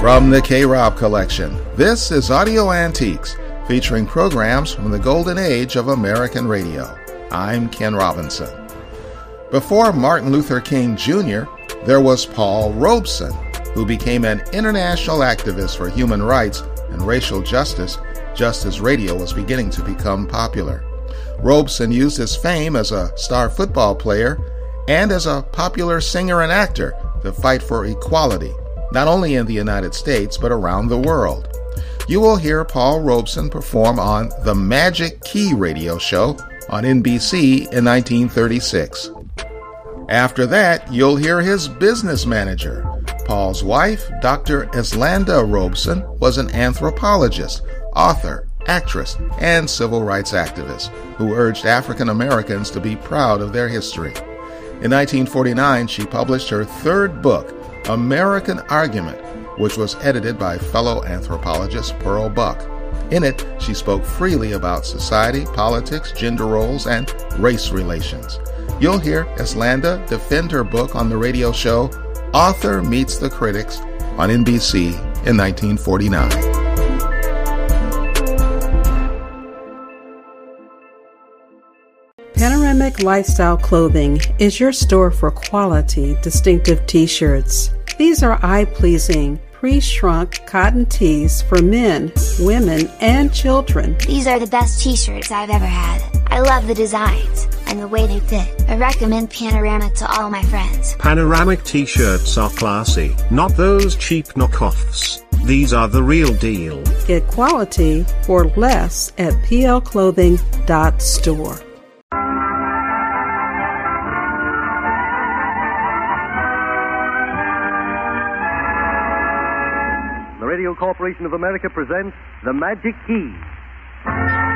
From the K Rob Collection, this is Audio Antiques, featuring programs from the golden age of American radio. I'm Ken Robinson. Before Martin Luther King Jr., there was Paul Robeson, who became an international activist for human rights and racial justice just as radio was beginning to become popular. Robeson used his fame as a star football player and as a popular singer and actor to fight for equality not only in the United States, but around the world. You will hear Paul Robeson perform on the Magic Key radio show on NBC in 1936. After that, you'll hear his business manager. Paul's wife, Dr. Eslanda Robeson, was an anthropologist, author, actress, and civil rights activist who urged African Americans to be proud of their history. In 1949, she published her third book, American Argument, which was edited by fellow anthropologist Pearl Buck. In it, she spoke freely about society, politics, gender roles, and race relations. You'll hear Eslanda defend her book on the radio show Author Meets the Critics on NBC in 1949. Panoramic Lifestyle Clothing is your store for quality, distinctive t shirts. These are eye pleasing, pre shrunk cotton tees for men, women, and children. These are the best t shirts I've ever had. I love the designs and the way they fit. I recommend Panorama to all my friends. Panoramic t shirts are classy, not those cheap knockoffs. These are the real deal. Get quality for less at plclothing.store. Corporation of America presents The Magic Key.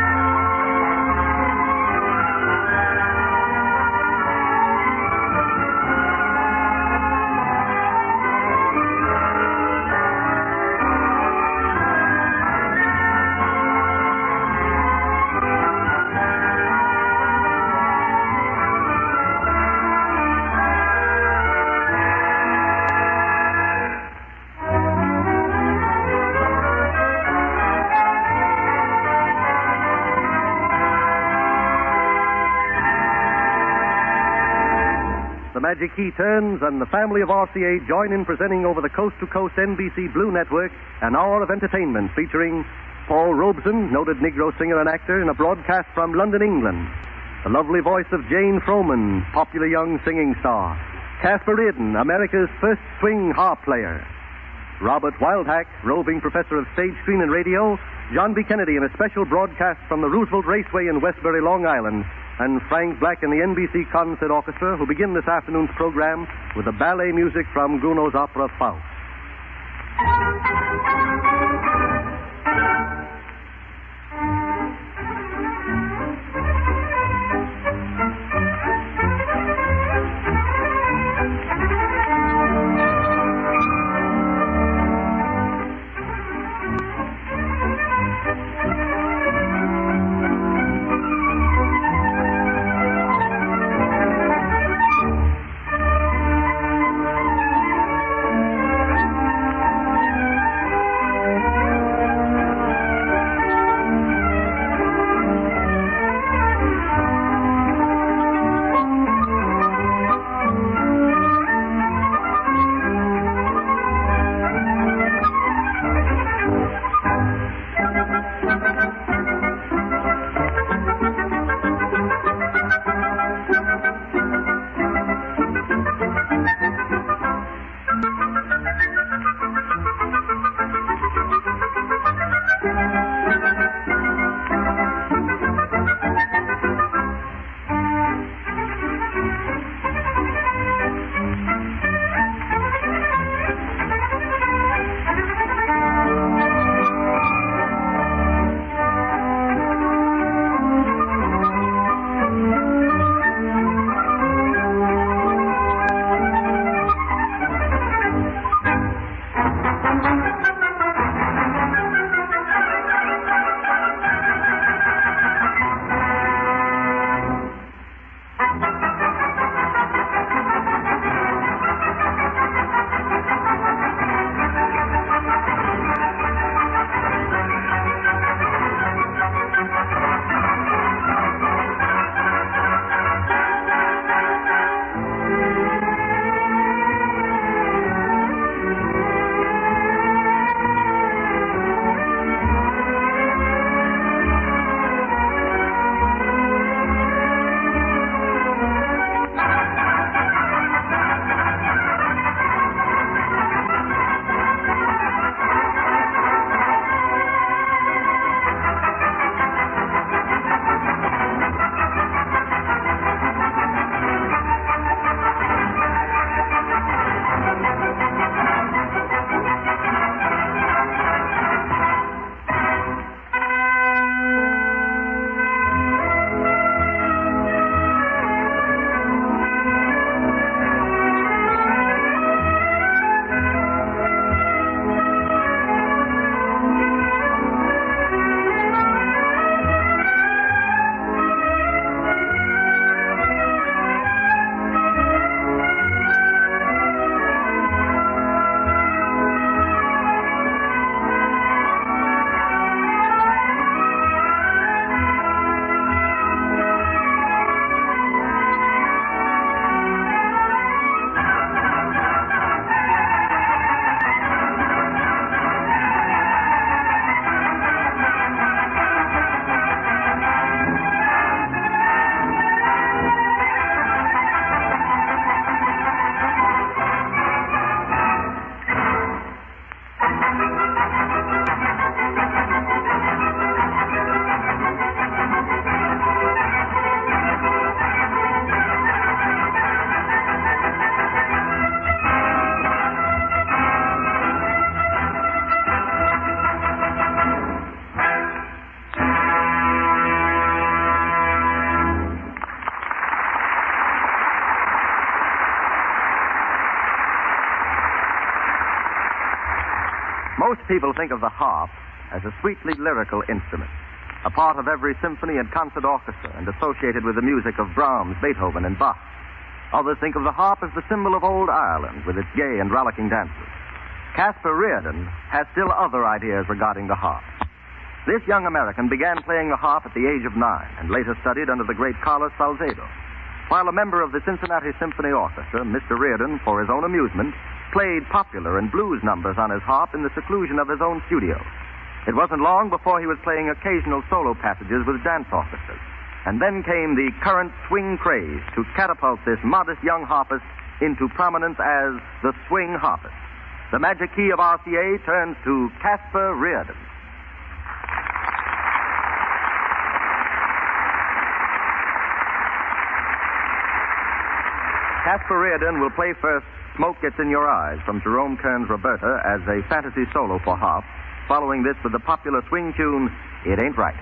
Magic Key turns, and the family of RCA join in presenting over the coast to coast NBC Blue Network an hour of entertainment featuring Paul Robeson, noted Negro singer and actor, in a broadcast from London, England. The lovely voice of Jane Froman, popular young singing star. Casper Reardon, America's first swing harp player. Robert Wildhack, roving professor of stage, screen, and radio. John B. Kennedy in a special broadcast from the Roosevelt Raceway in Westbury, Long Island and Frank Black and the NBC Concert Orchestra, who begin this afternoon's program with the ballet music from Gounod's opera Faust. People think of the harp as a sweetly lyrical instrument, a part of every symphony and concert orchestra and associated with the music of Brahms, Beethoven, and Bach. Others think of the harp as the symbol of old Ireland with its gay and rollicking dances. Casper Reardon has still other ideas regarding the harp. This young American began playing the harp at the age of nine and later studied under the great Carlos Salzedo. While a member of the Cincinnati Symphony Orchestra, Mr. Reardon, for his own amusement, played popular and blues numbers on his harp in the seclusion of his own studio. It wasn't long before he was playing occasional solo passages with dance orchestras. And then came the current swing craze to catapult this modest young harpist into prominence as the swing harpist. The magic key of RCA turns to Casper Reardon. Casper Reardon will play first Smoke Gets in Your Eyes from Jerome Kern's Roberta as a fantasy solo for harp, following this with the popular swing tune, It Ain't Right.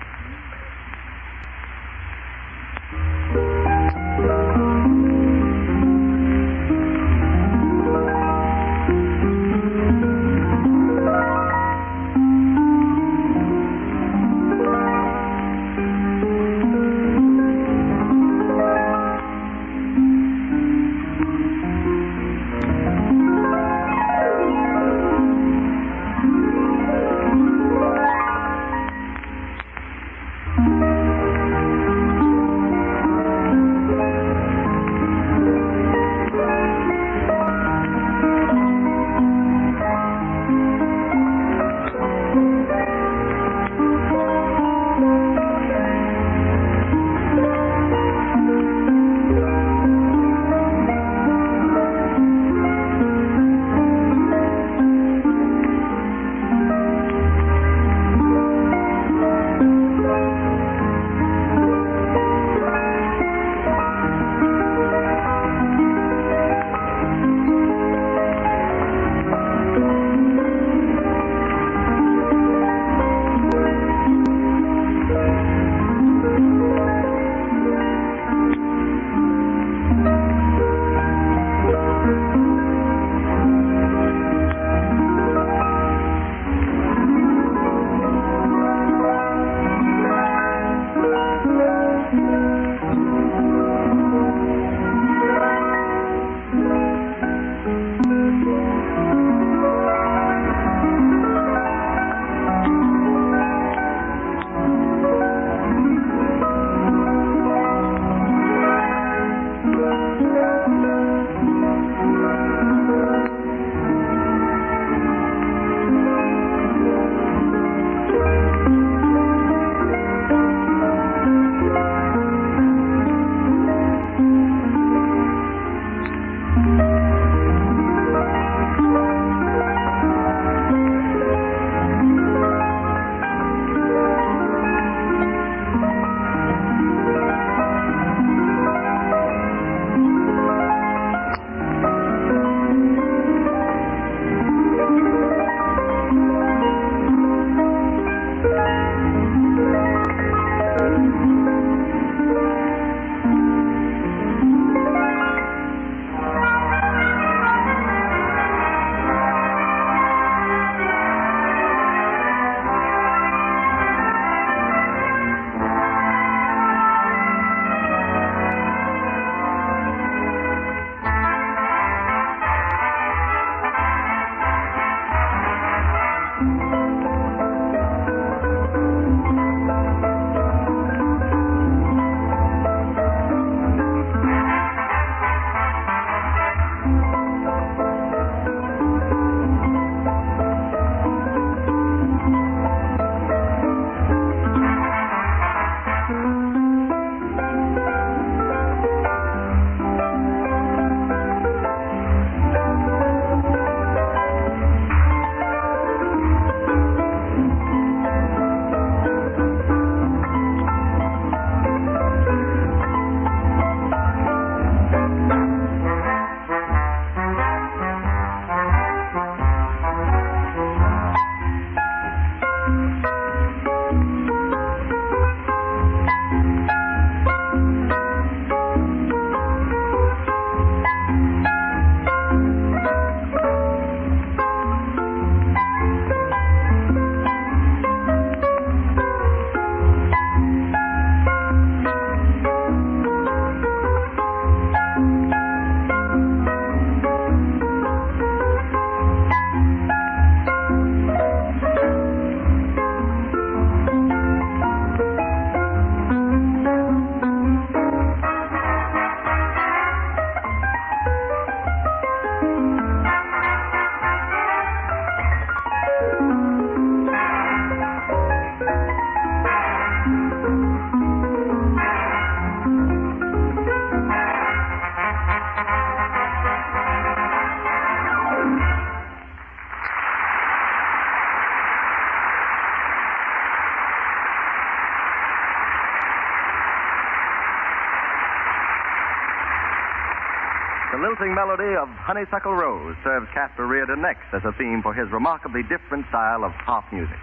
Honeysuckle Rose serves Casper Reardon next as a theme for his remarkably different style of pop music.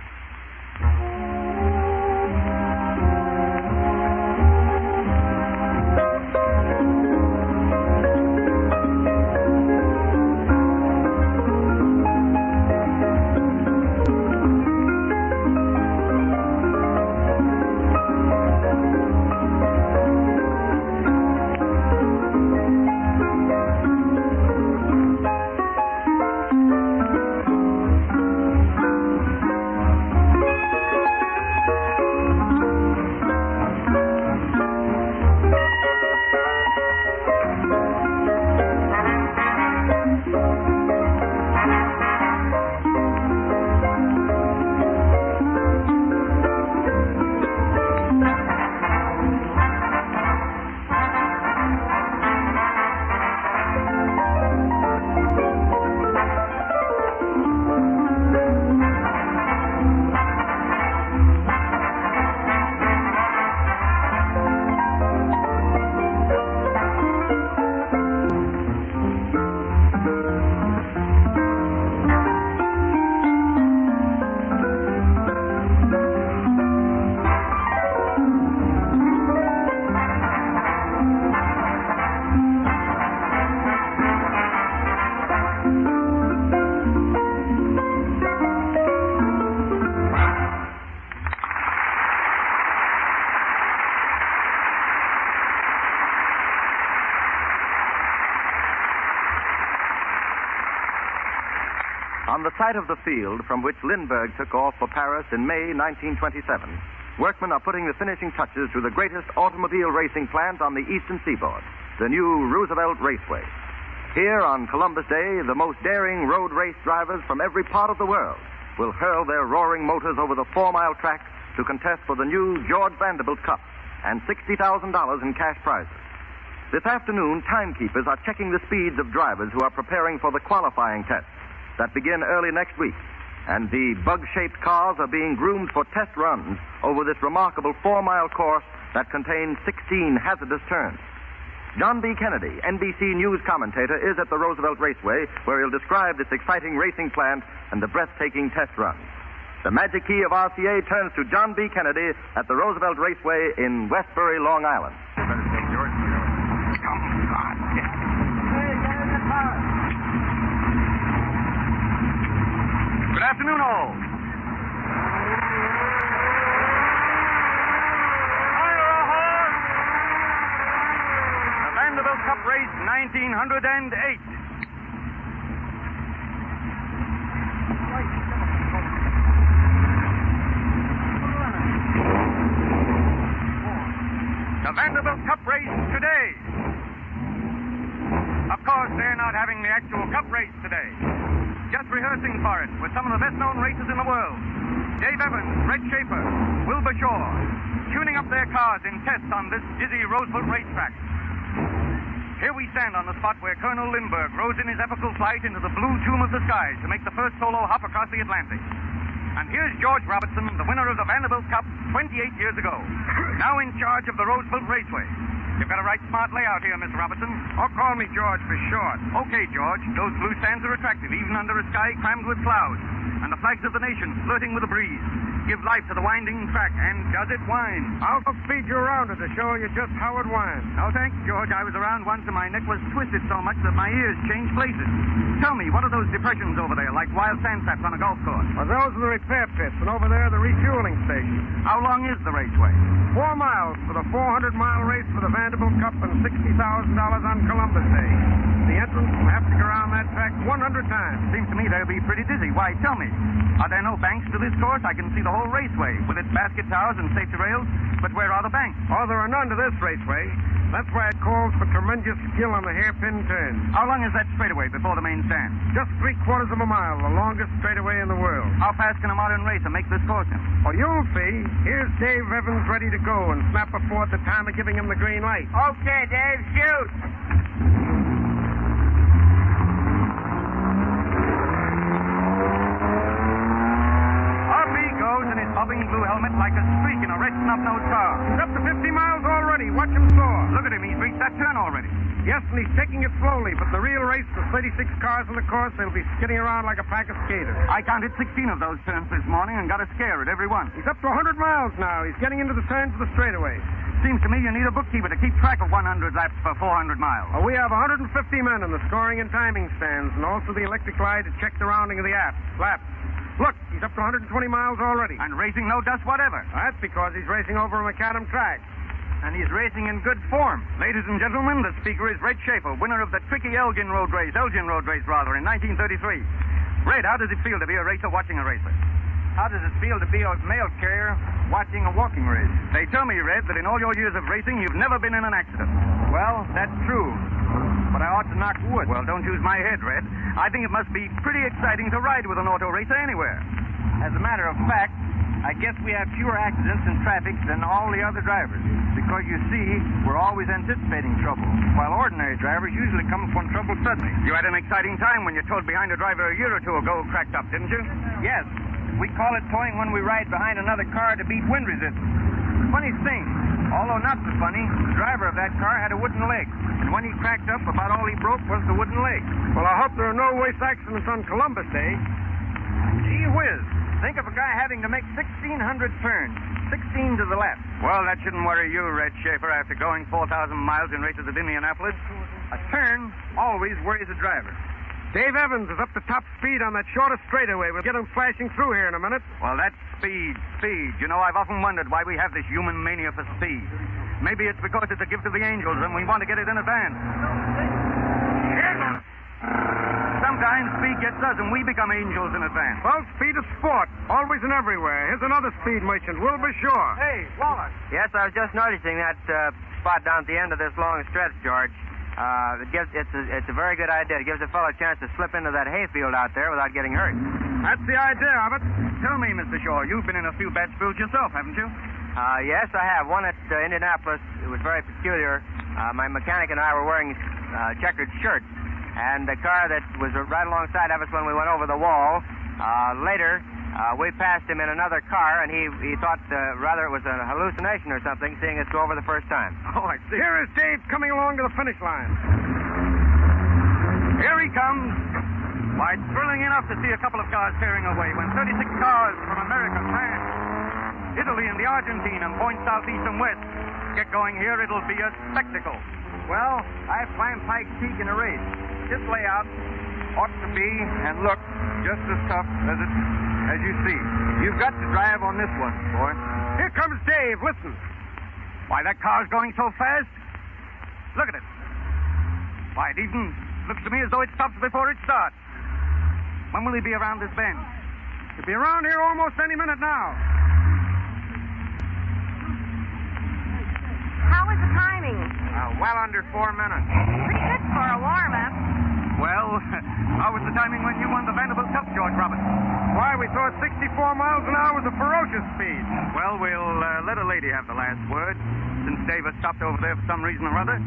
Of the field from which Lindbergh took off for Paris in May 1927, workmen are putting the finishing touches to the greatest automobile racing plant on the eastern seaboard, the new Roosevelt Raceway. Here on Columbus Day, the most daring road race drivers from every part of the world will hurl their roaring motors over the four mile track to contest for the new George Vanderbilt Cup and $60,000 in cash prizes. This afternoon, timekeepers are checking the speeds of drivers who are preparing for the qualifying tests that begin early next week. And the bug shaped cars are being groomed for test runs over this remarkable four mile course that contains 16 hazardous turns. John B. Kennedy, NBC News commentator, is at the Roosevelt Raceway where he'll describe this exciting racing plant and the breathtaking test runs. The magic key of RCA turns to John B. Kennedy at the Roosevelt Raceway in Westbury, Long Island. Good afternoon, all. The Vanderbilt Cup Race 1908. The Vanderbilt Cup Race today. Of course, they're not having the actual Cup race today just rehearsing for it with some of the best known racers in the world. Dave Evans, Red Shafer, Wilbur Shaw, tuning up their cars in tests on this dizzy Roosevelt racetrack. Here we stand on the spot where Colonel Lindbergh rose in his epical flight into the blue tomb of the skies to make the first solo hop across the Atlantic. And here's George Robertson, the winner of the Vanderbilt Cup 28 years ago, now in charge of the Roosevelt Raceway. You've got a right smart layout here, Mr. Robertson. Or call me George for short. Okay, George. Those blue sands are attractive, even under a sky crammed with clouds. And the flags of the nation flirting with the breeze. Give life to the winding track, and does it wind? I'll speed you around it to show you just how it winds. No, thanks, George. I was around once and my neck was twisted so much that my ears changed places. Tell me, what are those depressions over there, like wild sand traps on a golf course? Well, those are the repair pits, and over there, the refueling station. How long is the raceway? Four miles for the 400 mile race for the Vanderbilt Cup and $60,000 on Columbus Day. The entrance will have to go around that track 100 times. Seems to me they'll be pretty dizzy. Why, tell me, are there no banks to this course? I can see the whole raceway with its basket towers and safety rails, but where are the banks? Oh, there are none to this raceway. That's why it calls for tremendous skill on the hairpin turns. How long is that straightaway before the main stand? Just three quarters of a mile, the longest straightaway in the world. How fast can a modern racer make this course in? Well, you'll see. Here's Dave Evans ready to go and snap a four at the time of giving him the green light. Okay, Dave, shoot. Off he goes in his bobbing blue helmet like a streak in a red snub-nosed car. He's up to 50 miles already. Watch him soar. Look at him, he's reached that turn already. Yes, and he's taking it slowly, but the real race, the 36 cars on the course, they'll be skidding around like a pack of skaters. I counted 16 of those turns this morning and got a scare at every one. He's up to 100 miles now. He's getting into the turns of the straightaway. Seems to me you need a bookkeeper to keep track of 100 laps for 400 miles. Uh, we have 150 men in the scoring and timing stands, and also the electric eye to check the rounding of the app, laps. Look, he's up to 120 miles already. And racing no dust whatever. That's because he's racing over a macadam track. And he's racing in good form. Ladies and gentlemen, the speaker is Red Shafer, winner of the tricky Elgin Road Race, Elgin Road Race, rather, in 1933. Red, how does it feel to be a racer watching a racer? How does it feel to be a mail carrier watching a walking race? They tell me, Red, that in all your years of racing, you've never been in an accident. Well, that's true. But I ought to knock wood. Well, don't use my head, Red. I think it must be pretty exciting to ride with an auto racer anywhere. As a matter of fact, I guess we have fewer accidents in traffic than all the other drivers. Because you see, we're always anticipating trouble, while ordinary drivers usually come upon trouble suddenly. You had an exciting time when you towed behind a driver a year or two ago cracked up, didn't you? Yes. We call it towing when we ride behind another car to beat wind resistance. Funny thing, although not so funny, the driver of that car had a wooden leg. And when he cracked up, about all he broke was the wooden leg. Well, I hope there are no waste accidents on Columbus Day. Gee whiz. Think of a guy having to make 1,600 turns. 16 to the left. Well, that shouldn't worry you, Red Shafer, after going 4,000 miles in races at Indianapolis. A turn always worries a driver. Dave Evans is up to top speed on that shortest straightaway. We'll get him flashing through here in a minute. Well, that's speed, speed. You know, I've often wondered why we have this human mania for speed. Maybe it's because it's a gift of the angels and we want to get it in advance. Sometimes speed gets us and we become angels in advance. Well, speed is sport, always and everywhere. Here's another speed merchant, Wilbur Shaw. Hey, Wallace. Yes, I was just noticing that uh, spot down at the end of this long stretch, George. Uh, it gives it's a, it's a very good idea. It gives a fellow a chance to slip into that hayfield out there without getting hurt. That's the idea of it. Tell me, Mr. Shaw, you've been in a few bad spills yourself, haven't you? Uh, yes, I have. One at uh, Indianapolis. It was very peculiar. Uh, my mechanic and I were wearing uh, checkered shirts, and the car that was right alongside of us when we went over the wall. Uh, later, uh, we passed him in another car, and he he thought uh, rather it was a hallucination or something, seeing us go over the first time. Oh, I see. Here is Dave coming along to the finish line. Here he comes. Why, thrilling enough to see a couple of cars tearing away when 36 cars from America, France, Italy, and the Argentine and points southeast and west get going here. It'll be a spectacle. Well, I've climbed Pike's Peak in a race. This layout ought to be and look just as tough as it as you see. You've got to drive on this one, boy. Here comes Dave. Listen. Why, that car's going so fast. Look at it. Why, it even looks to me as though it stops before it starts. When will he be around this bend? He'll be around here almost any minute now. How was the timing? Uh, well under four minutes. Pretty good for a warm-up. Well, how was the timing when you won the Vanderbilt Cup, George Roberts? Why, we thought 64 miles an hour was a ferocious speed. Well, we'll uh, let a lady have the last word, since Dave has stopped over there for some reason or other.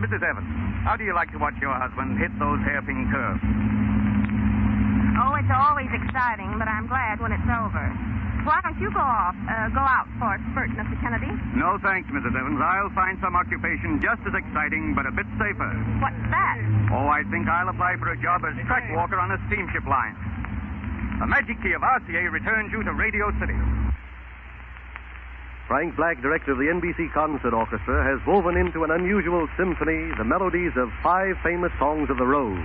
Mrs. Evans, how do you like to watch your husband hit those hairpin curves? Oh, it's always exciting, but I'm glad when it's over. Why don't you go off, uh, go out for a spurt, Mr. Kennedy? No, thanks, Mrs. Evans. I'll find some occupation just as exciting, but a bit safer. What's that? Oh, I think I'll apply for a job as track walker on a steamship line. The magic key of RCA returns you to Radio City. Frank Black, director of the NBC Concert Orchestra, has woven into an unusual symphony the melodies of five famous songs of the Rose.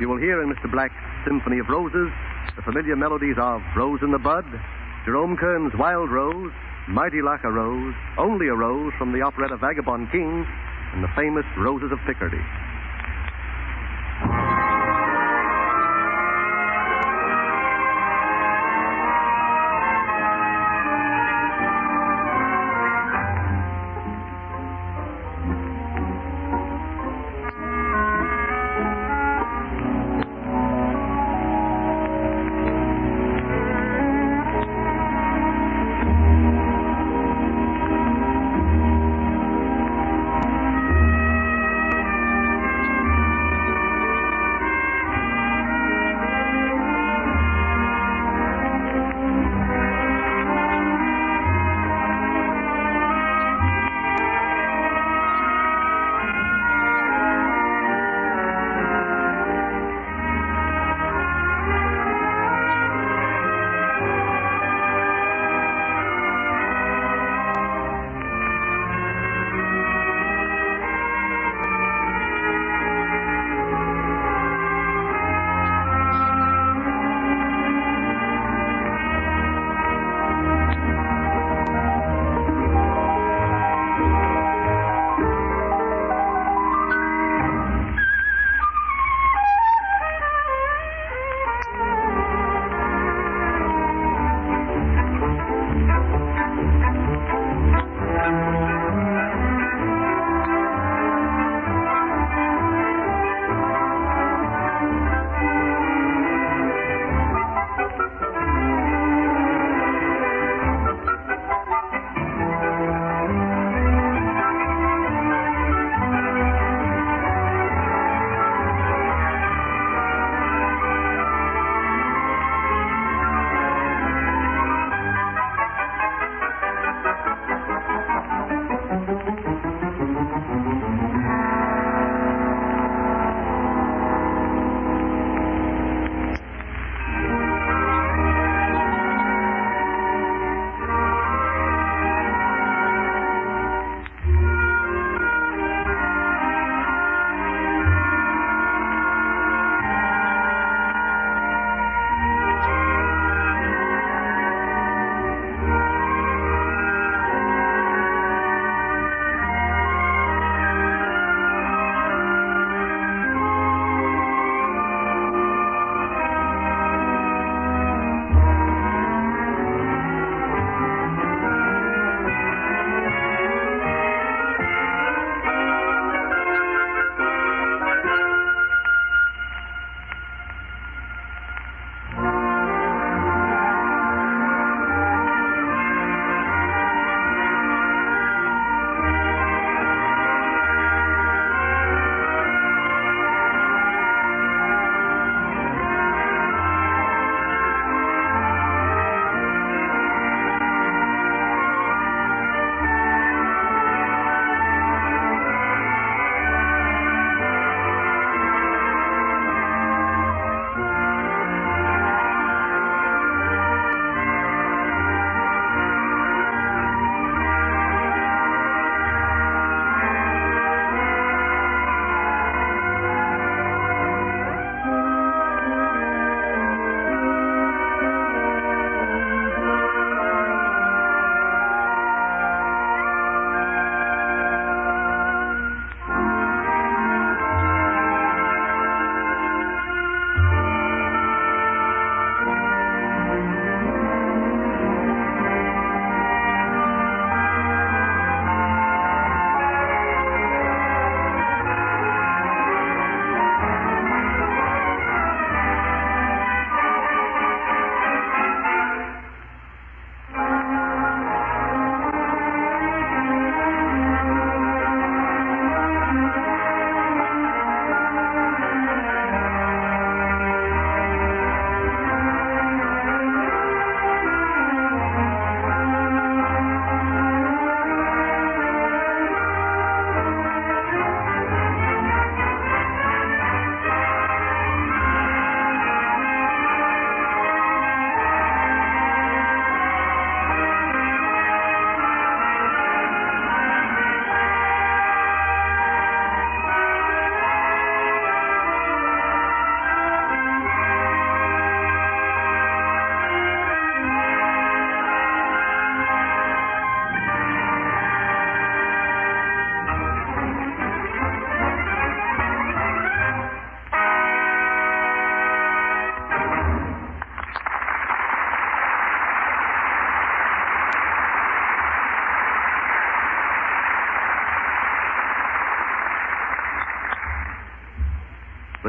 You will hear in Mr. Black's Symphony of Roses the familiar melodies of Rose in the Bud, Jerome Kern's Wild Rose, Mighty Like a Rose, Only a Rose from the operetta Vagabond King, and the famous Roses of Picardy.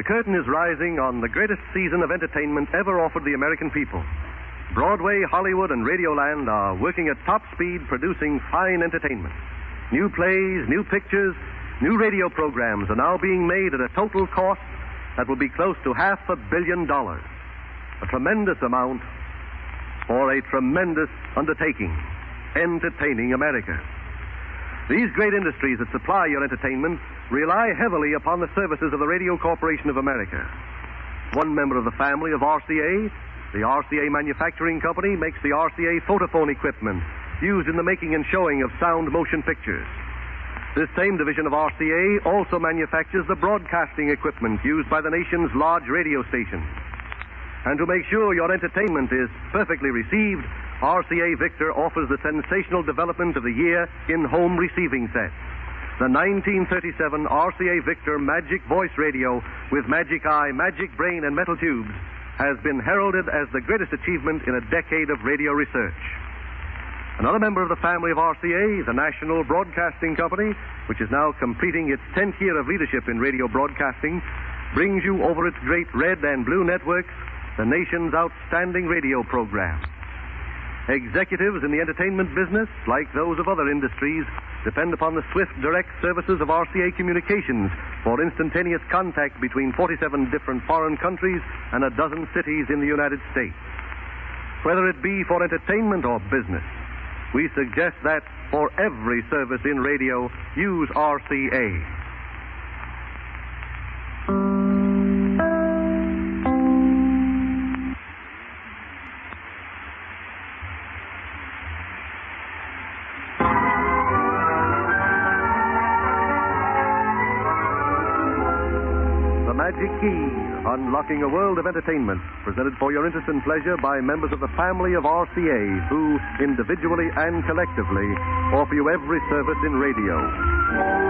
Curtain is rising on the greatest season of entertainment ever offered the American people. Broadway, Hollywood, and Radioland are working at top speed producing fine entertainment. New plays, new pictures, new radio programs are now being made at a total cost that will be close to half a billion dollars. A tremendous amount for a tremendous undertaking entertaining America. These great industries that supply your entertainment rely heavily upon the services of the Radio Corporation of America. One member of the family of RCA, the RCA Manufacturing Company, makes the RCA photophone equipment used in the making and showing of sound motion pictures. This same division of RCA also manufactures the broadcasting equipment used by the nation's large radio stations. And to make sure your entertainment is perfectly received, RCA Victor offers the sensational development of the year in home receiving sets. The 1937 RCA Victor Magic Voice Radio with Magic Eye, Magic Brain, and metal tubes has been heralded as the greatest achievement in a decade of radio research. Another member of the family of RCA, the National Broadcasting Company, which is now completing its 10th year of leadership in radio broadcasting, brings you over its great red and blue networks the nation's outstanding radio program. Executives in the entertainment business, like those of other industries, depend upon the swift, direct services of RCA Communications for instantaneous contact between 47 different foreign countries and a dozen cities in the United States. Whether it be for entertainment or business, we suggest that for every service in radio, use RCA. Unlocking a world of entertainment, presented for your interest and pleasure by members of the family of RCA, who, individually and collectively, offer you every service in radio.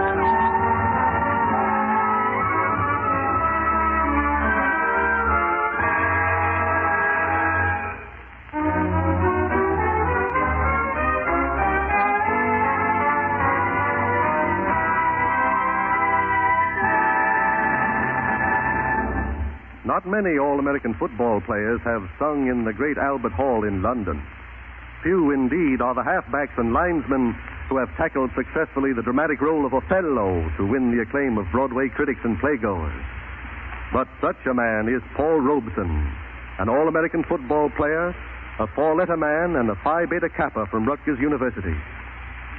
Many All American football players have sung in the great Albert Hall in London. Few indeed are the halfbacks and linesmen who have tackled successfully the dramatic role of Othello to win the acclaim of Broadway critics and playgoers. But such a man is Paul Robeson, an All American football player, a four letter man, and a Phi Beta Kappa from Rutgers University.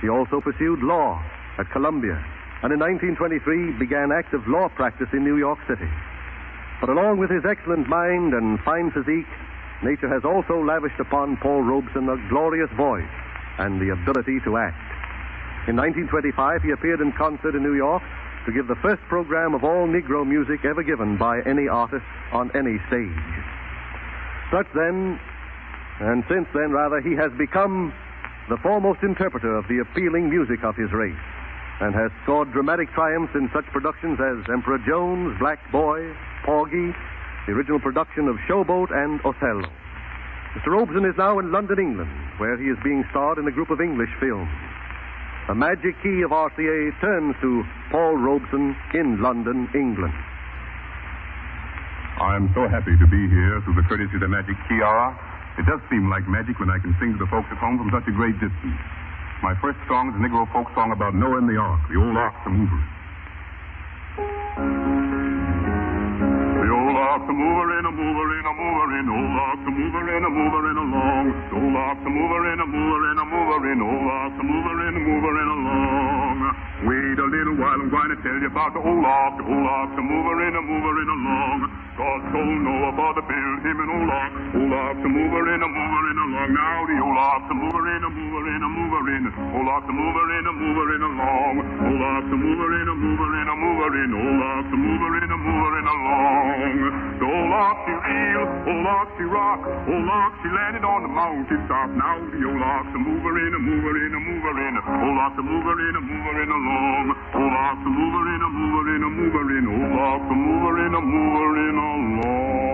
He also pursued law at Columbia, and in 1923 began active law practice in New York City. But along with his excellent mind and fine physique, nature has also lavished upon Paul Robeson a glorious voice and the ability to act. In 1925, he appeared in concert in New York to give the first program of all Negro music ever given by any artist on any stage. Such then, and since then rather, he has become the foremost interpreter of the appealing music of his race and has scored dramatic triumphs in such productions as Emperor Jones, Black Boy, Porgy, the original production of Showboat, and Othello. Mr. Robeson is now in London, England, where he is being starred in a group of English films. The magic key of RCA turns to Paul Robeson in London, England. I'm so happy to be here through the courtesy of the Magic Key. It does seem like magic when I can sing to the folks at home from such a great distance. My first song is a Negro folk song about Noah and the Ark, the old Ark's a mover. A mover in a mover in a mover in, old Ark's a mover in a mover in along. The old Ark's a mover in a mover in a mover in, old Ark's a mover in a mover in along. Wait a little while, I'm going to tell you about the old Ark. The old Ark's a mover in a mover in along. God told Noah about to build him an. Old Ark's a mover in a mover in along. Now the Ark's a mover in a mover in a mover in. Ark's a mover in a mover in along. Ark's a mover in a mover in a mover in. Ark's a mover in a mover in along. The she reel, old Ark she rock. Old Ark she landed on the mountain top. Now the Ark's a mover in a mover in a mover in. Ark's a mover in a mover in along. Ark's a mover in a mover in a mover in. Ark's a mover in a mover in along along.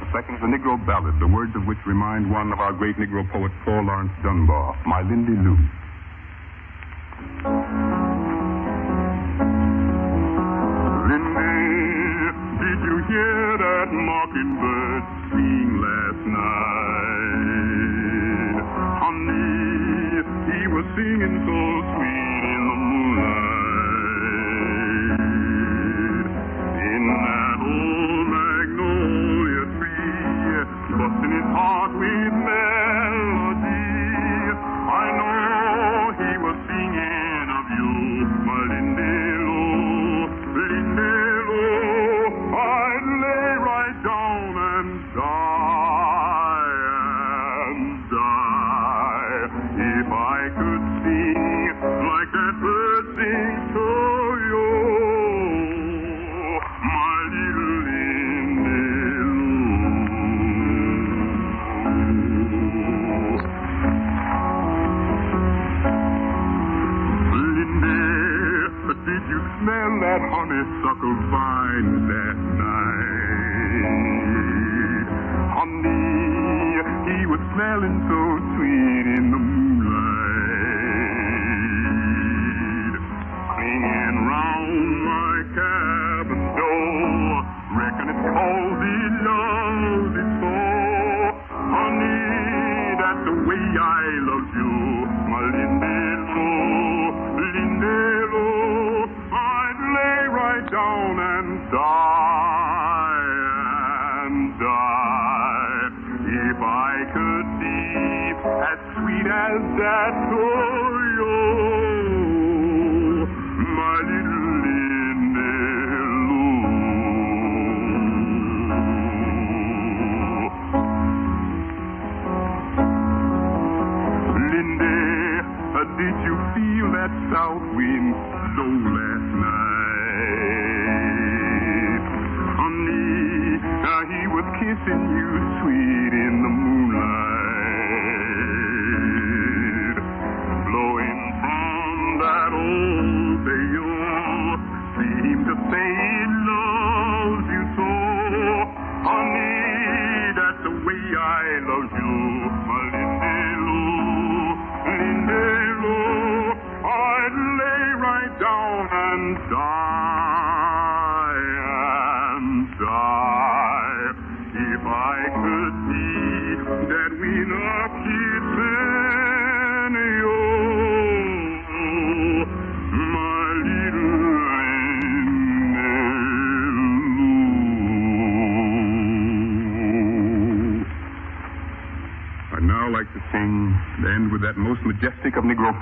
The second is a Negro ballad, the words of which remind one of our great Negro poet Paul Laurence Dunbar, My Lindy Lou. Lindy, did you hear that mockingbird sing last night? Honey, he was singing so sweet. Honeysuckle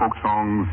folk songs,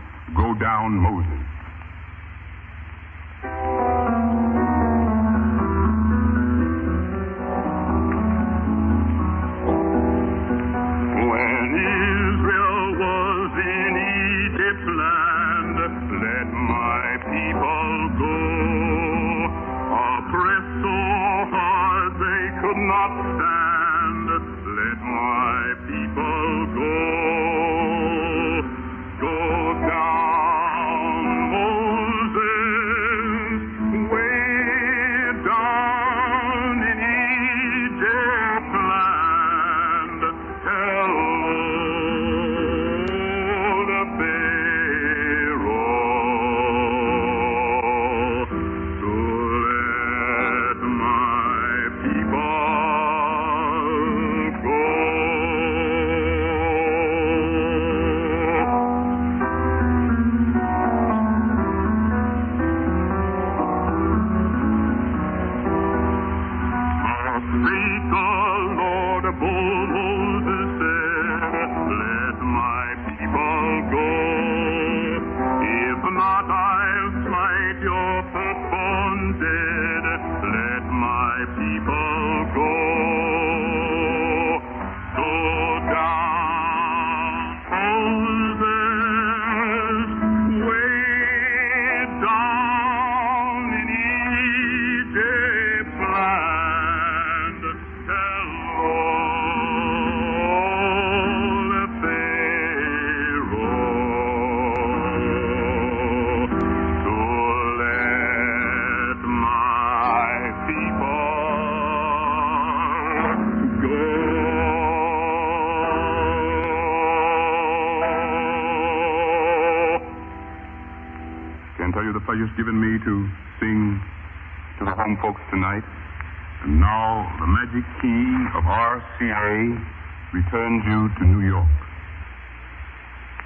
returns you to New York.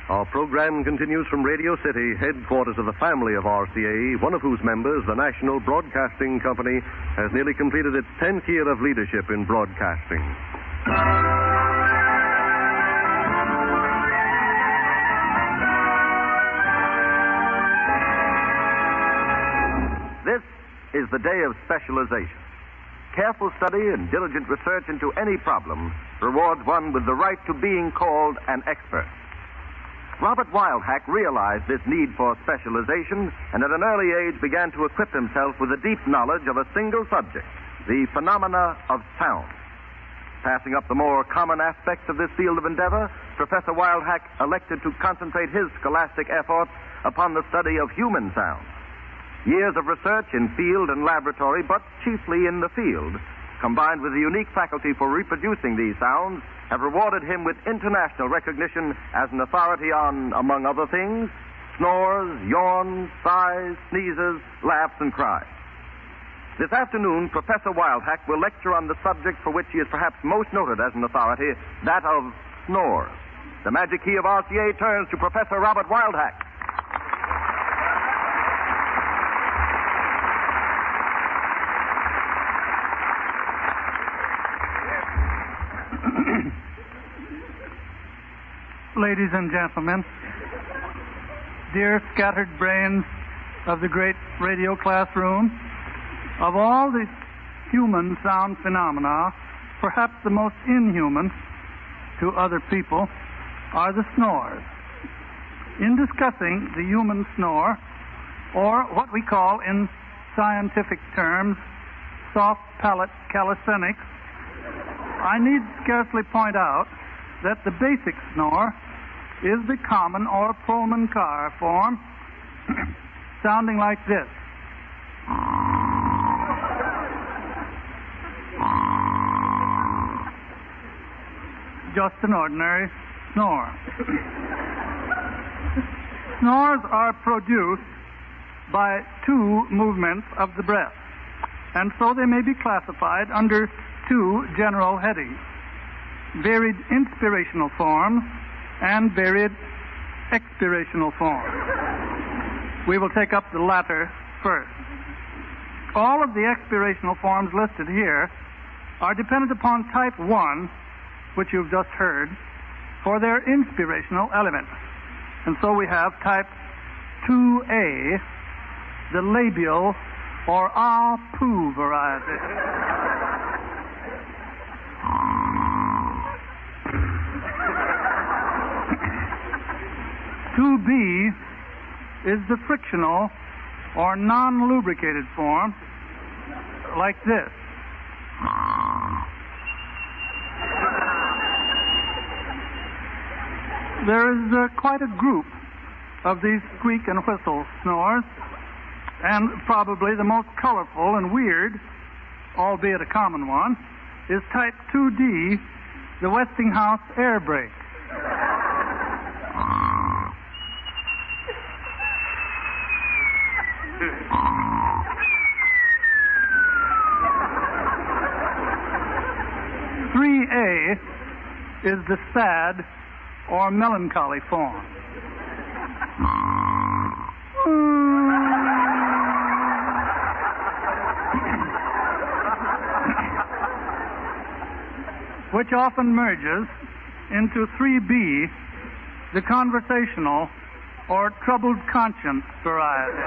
Our program continues from Radio City, headquarters of the family of RCA, one of whose members, the National Broadcasting Company, has nearly completed its 10th year of leadership in broadcasting. This is the day of specialization. Careful study and diligent research into any problem rewards one with the right to being called an expert. Robert Wildhack realized this need for specialization and at an early age began to equip himself with a deep knowledge of a single subject, the phenomena of sound. Passing up the more common aspects of this field of endeavor, Professor Wildhack elected to concentrate his scholastic efforts upon the study of human sound. Years of research in field and laboratory, but chiefly in the field, combined with a unique faculty for reproducing these sounds, have rewarded him with international recognition as an authority on, among other things, snores, yawns, sighs, sneezes, laughs, and cries. This afternoon, Professor Wildhack will lecture on the subject for which he is perhaps most noted as an authority, that of snores. The magic key of RCA turns to Professor Robert Wildhack. Ladies and gentlemen, dear scattered brains of the great radio classroom, of all the human sound phenomena, perhaps the most inhuman to other people are the snores. In discussing the human snore, or what we call in scientific terms soft palate calisthenics, I need scarcely point out that the basic snore is the common or Pullman car form, sounding like this. Just an ordinary snore. Snores are produced by two movements of the breath, and so they may be classified under two general headings varied inspirational forms and varied expirational forms. We will take up the latter first. All of the expirational forms listed here are dependent upon type 1, which you've just heard, for their inspirational element. And so we have type 2A, the labial or ah poo variety. 2B is the frictional or non lubricated form, like this. There is uh, quite a group of these squeak and whistle snores, and probably the most colorful and weird, albeit a common one, is type 2D, the Westinghouse air brake. Three A is the sad or melancholy form. Which often merges into 3B, the conversational or troubled conscience variety.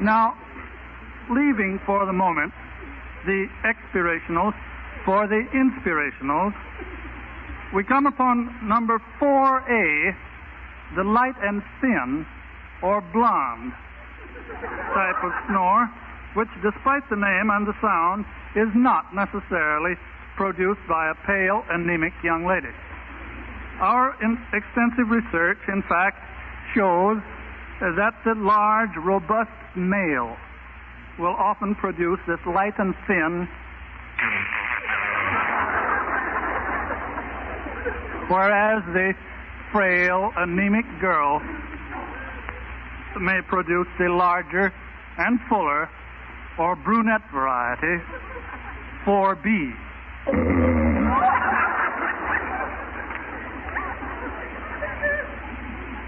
Now, leaving for the moment the expirationals for the inspirationals, we come upon number 4A, the light and thin or blonde type of snore, which, despite the name and the sound, is not necessarily produced by a pale, anemic young lady. Our extensive research, in fact, shows that the large, robust male will often produce this light and thin whereas the frail, anemic girl may produce the larger and fuller or brunette variety 4B.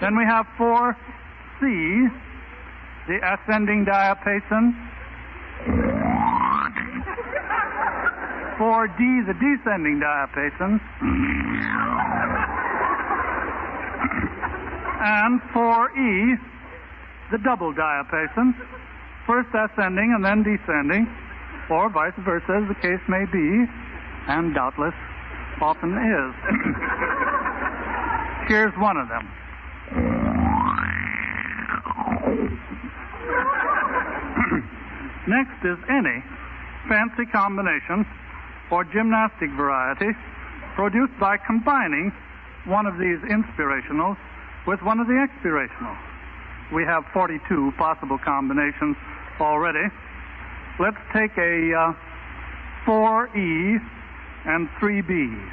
Then we have 4C, the ascending diapason. 4D, the descending diapason. And 4E, the double diapason. First ascending and then descending, or vice versa, as the case may be, and doubtless often is. Here's one of them. Next is any fancy combination or gymnastic variety produced by combining one of these inspirationals with one of the expirationals. We have 42 possible combinations already. Let's take a uh, 4E and 3B.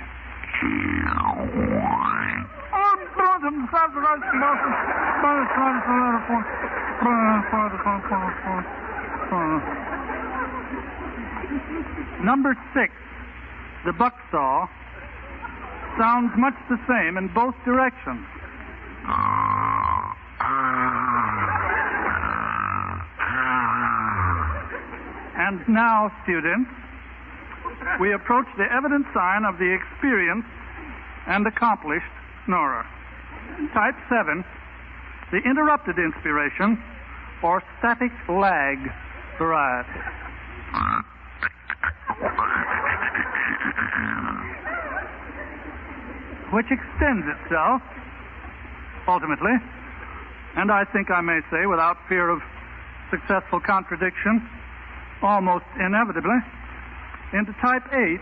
Number six, the bucksaw, sounds much the same in both directions. And now, students, we approach the evident sign of the experienced and accomplished snorer. Type 7, the interrupted inspiration or static lag variety. Which extends itself, ultimately, and I think I may say without fear of successful contradiction, almost inevitably, into type 8,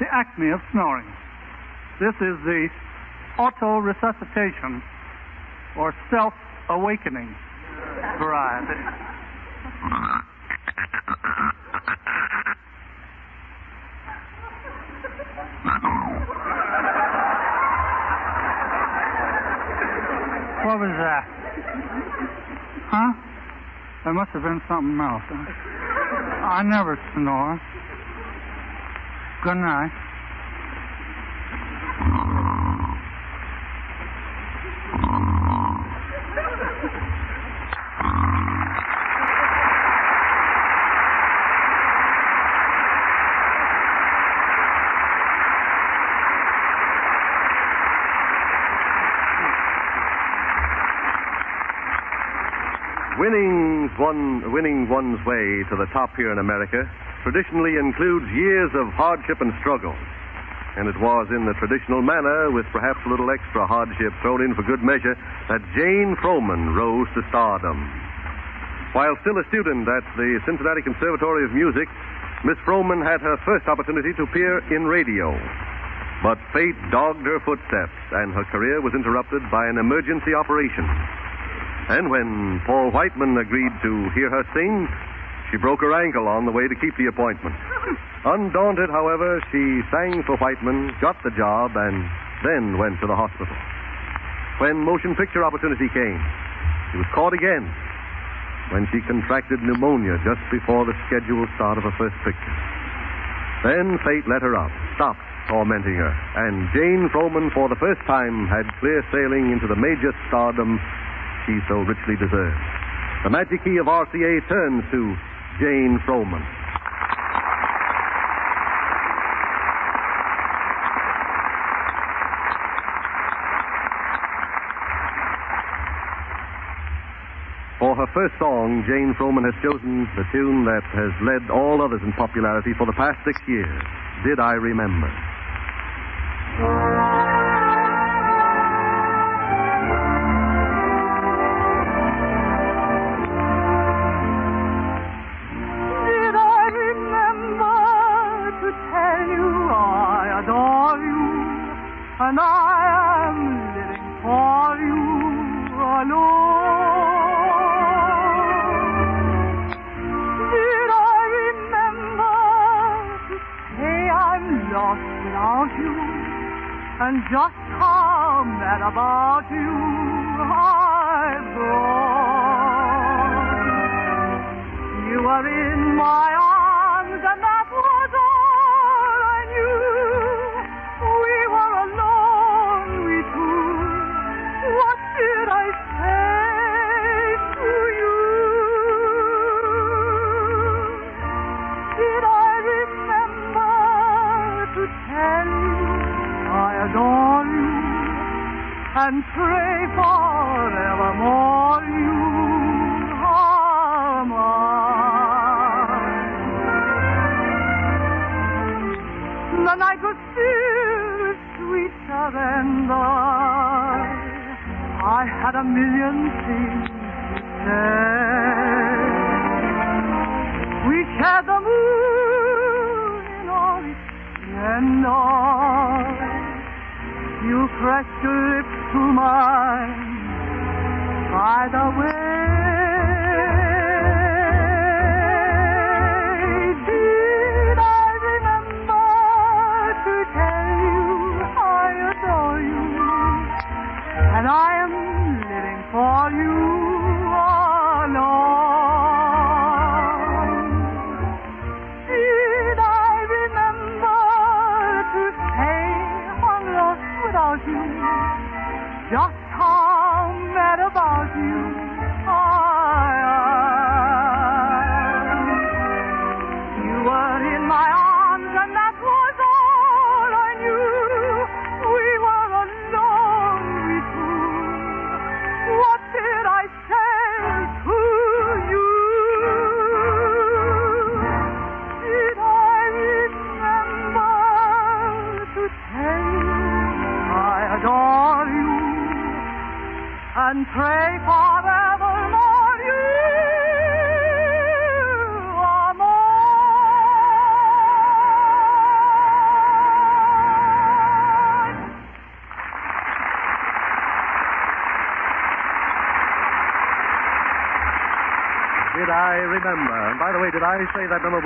the acme of snoring. This is the auto resuscitation or self awakening variety. What was that? Huh? There must have been something else. I never snore. Good night. Winning, one, winning one's way to the top here in America traditionally includes years of hardship and struggle. And it was in the traditional manner, with perhaps a little extra hardship thrown in for good measure, that Jane Froman rose to stardom. While still a student at the Cincinnati Conservatory of Music, Miss Froman had her first opportunity to appear in radio. But fate dogged her footsteps, and her career was interrupted by an emergency operation. And when Paul Whiteman agreed to hear her sing, she broke her ankle on the way to keep the appointment. Undaunted, however, she sang for Whiteman, got the job, and then went to the hospital. When motion picture opportunity came, she was caught again when she contracted pneumonia just before the scheduled start of her first picture. Then fate let her up, stopped tormenting her, and Jane Froman, for the first time, had clear sailing into the major stardom she so richly deserved. The magic key of RCA turns to Jane Froman. For her first song, Jane Froman has chosen the tune that has led all others in popularity for the past six years. Did I Remember?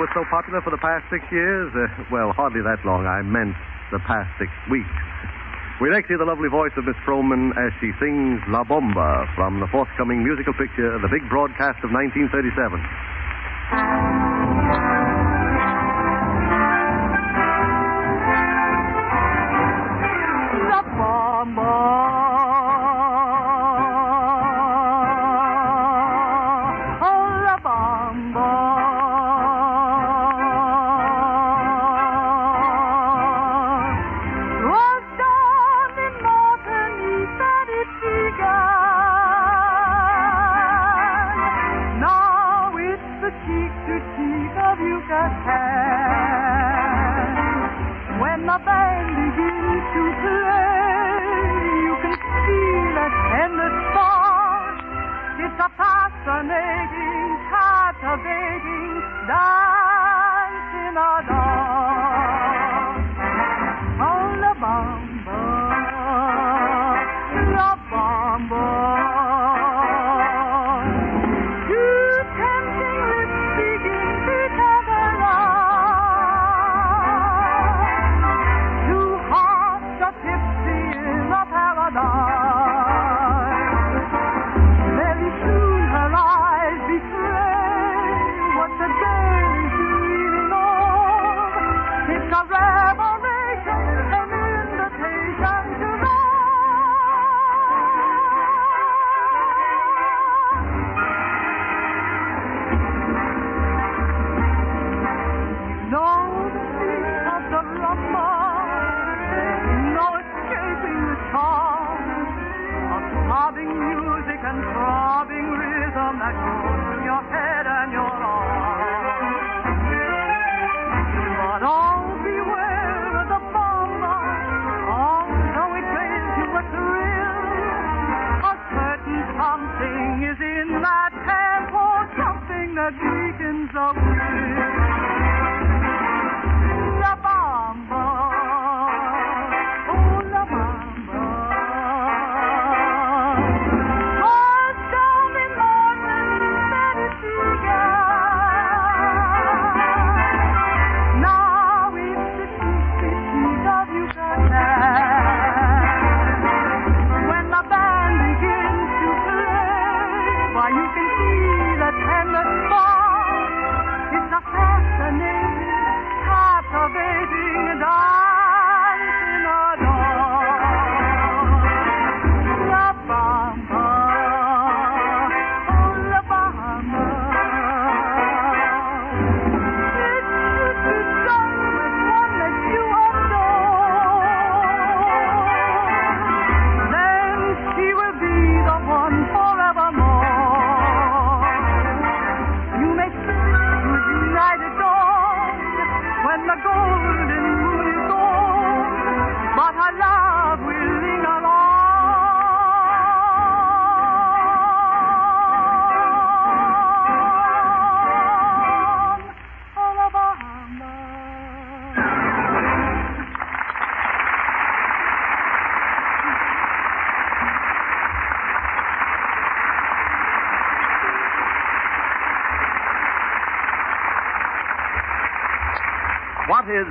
was so popular for the past six years? Uh, well, hardly that long. I meant the past six weeks. We next hear the lovely voice of Miss Froman as she sings La Bomba from the forthcoming musical picture, The Big Broadcast of 1937.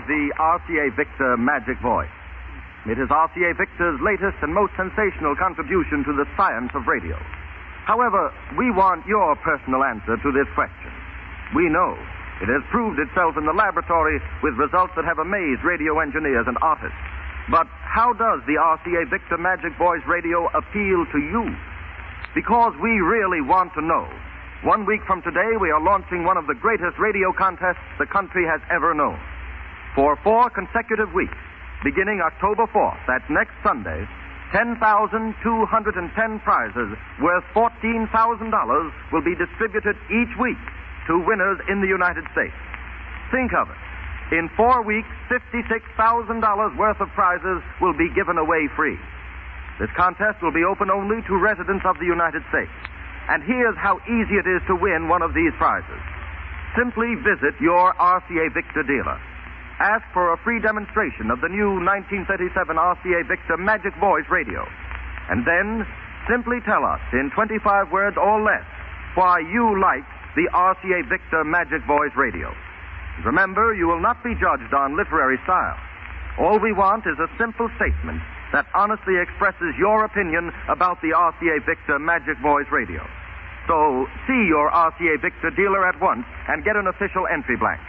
The RCA Victor magic voice? It is RCA Victor's latest and most sensational contribution to the science of radio. However, we want your personal answer to this question. We know it has proved itself in the laboratory with results that have amazed radio engineers and artists. But how does the RCA Victor Magic Voice radio appeal to you? Because we really want to know. One week from today, we are launching one of the greatest radio contests the country has ever known. For four consecutive weeks, beginning October 4th, that's next Sunday, 10,210 prizes worth $14,000 will be distributed each week to winners in the United States. Think of it. In four weeks, $56,000 worth of prizes will be given away free. This contest will be open only to residents of the United States. And here's how easy it is to win one of these prizes. Simply visit your RCA Victor dealer. Ask for a free demonstration of the new 1937 RCA Victor Magic Voice radio. And then simply tell us in 25 words or less why you like the RCA Victor Magic Voice radio. Remember, you will not be judged on literary style. All we want is a simple statement that honestly expresses your opinion about the RCA Victor Magic Voice radio. So see your RCA Victor dealer at once and get an official entry blank.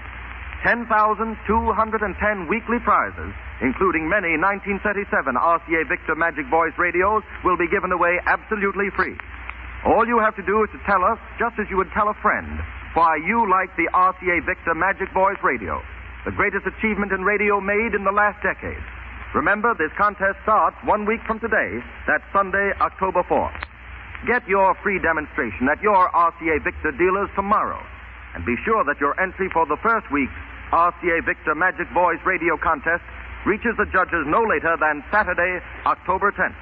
10,210 weekly prizes, including many 1937 RCA Victor Magic Voice radios, will be given away absolutely free. All you have to do is to tell us, just as you would tell a friend, why you like the RCA Victor Magic Voice radio, the greatest achievement in radio made in the last decade. Remember, this contest starts one week from today. That's Sunday, October 4th. Get your free demonstration at your RCA Victor dealers tomorrow. And be sure that your entry for the first week's RCA Victor Magic Voice radio contest reaches the judges no later than Saturday, October 10th.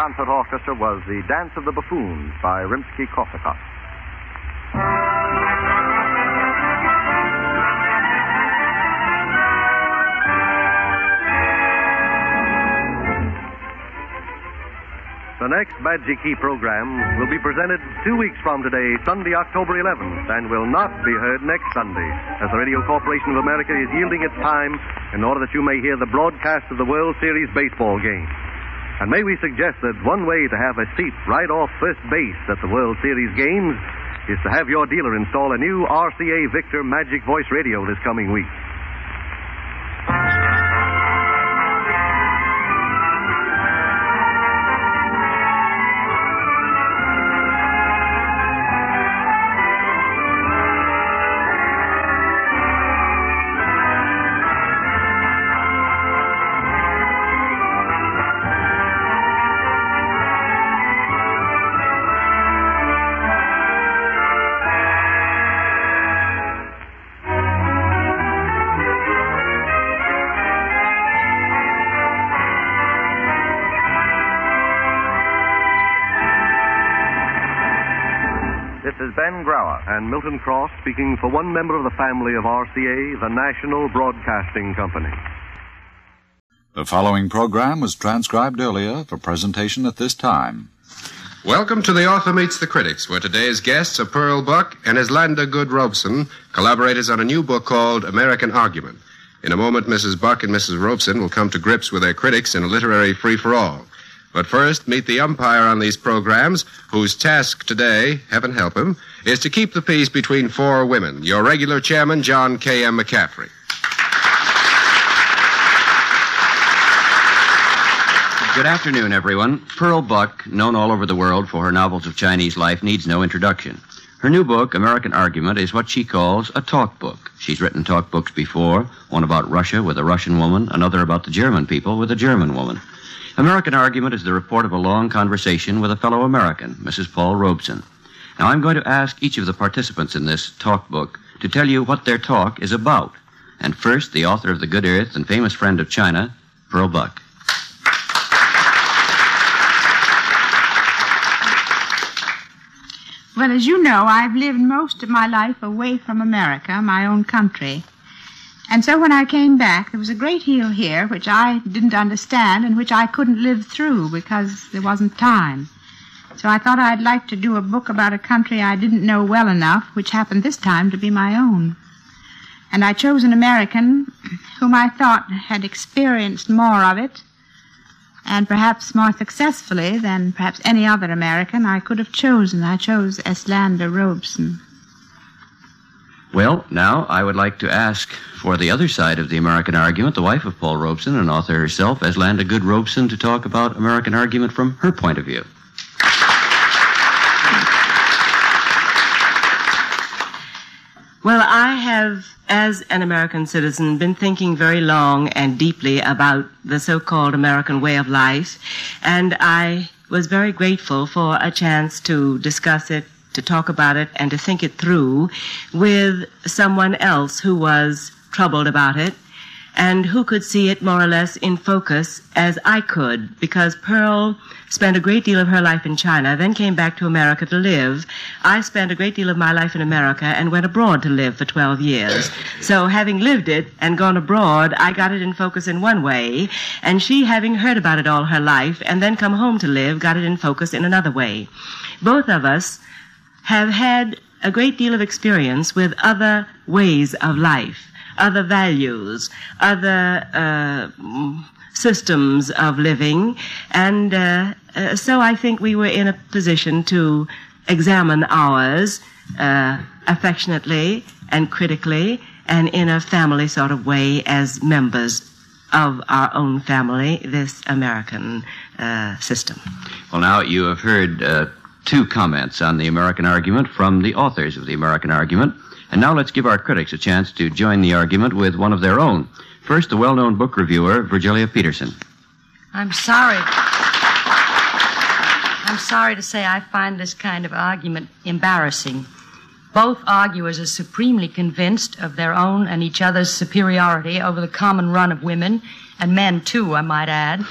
Concert Orchestra was The Dance of the Buffoons by Rimsky-Korsakov. The next Magic Key program will be presented two weeks from today, Sunday, October 11th, and will not be heard next Sunday, as the Radio Corporation of America is yielding its time in order that you may hear the broadcast of the World Series baseball game. And may we suggest that one way to have a seat right off first base at the World Series games is to have your dealer install a new RCA Victor Magic Voice radio this coming week. Is Ben Grauer and Milton Cross speaking for one member of the family of RCA, the National Broadcasting Company. The following program was transcribed earlier for presentation at this time. Welcome to The Author Meets the Critics, where today's guests are Pearl Buck and Eslanda Goode Robeson, collaborators on a new book called American Argument. In a moment, Mrs. Buck and Mrs. Robeson will come to grips with their critics in a literary free for all. But first, meet the umpire on these programs, whose task today, heaven help him, is to keep the peace between four women. Your regular chairman, John K.M. McCaffrey. Good afternoon, everyone. Pearl Buck, known all over the world for her novels of Chinese life, needs no introduction. Her new book, American Argument, is what she calls a talk book. She's written talk books before, one about Russia with a Russian woman, another about the German people with a German woman. American Argument is the report of a long conversation with a fellow American, Mrs. Paul Robeson. Now, I'm going to ask each of the participants in this talk book to tell you what their talk is about. And first, the author of The Good Earth and famous friend of China, Pearl Buck. Well, as you know, I've lived most of my life away from America, my own country. And so when I came back, there was a great deal here which I didn't understand and which I couldn't live through because there wasn't time. So I thought I'd like to do a book about a country I didn't know well enough, which happened this time to be my own. And I chose an American whom I thought had experienced more of it, and perhaps more successfully than perhaps any other American I could have chosen. I chose Eslanda Robeson. Well, now I would like to ask for the other side of the American argument, the wife of Paul Robeson an author herself, Eslanda Goode Robeson, to talk about American argument from her point of view. Well, I have, as an American citizen, been thinking very long and deeply about the so called American way of life, and I was very grateful for a chance to discuss it, to talk about it, and to think it through with someone else who was troubled about it and who could see it more or less in focus as I could, because Pearl spent a great deal of her life in China, then came back to America to live. I spent a great deal of my life in America and went abroad to live for 12 years. So having lived it and gone abroad, I got it in focus in one way, and she, having heard about it all her life and then come home to live, got it in focus in another way. Both of us have had a great deal of experience with other ways of life other values, other uh, systems of living, and uh, uh, so I think we were in a position to examine ours uh, affectionately and critically and in a family sort of way as members of our own family, this American uh, system. Well, now you have heard uh, two comments on the American argument from the authors of the American argument. And now let's give our critics a chance to join the argument with one of their own. First, the well known book reviewer, Virgilia Peterson. I'm sorry. I'm sorry to say I find this kind of argument embarrassing. Both arguers are supremely convinced of their own and each other's superiority over the common run of women, and men too, I might add.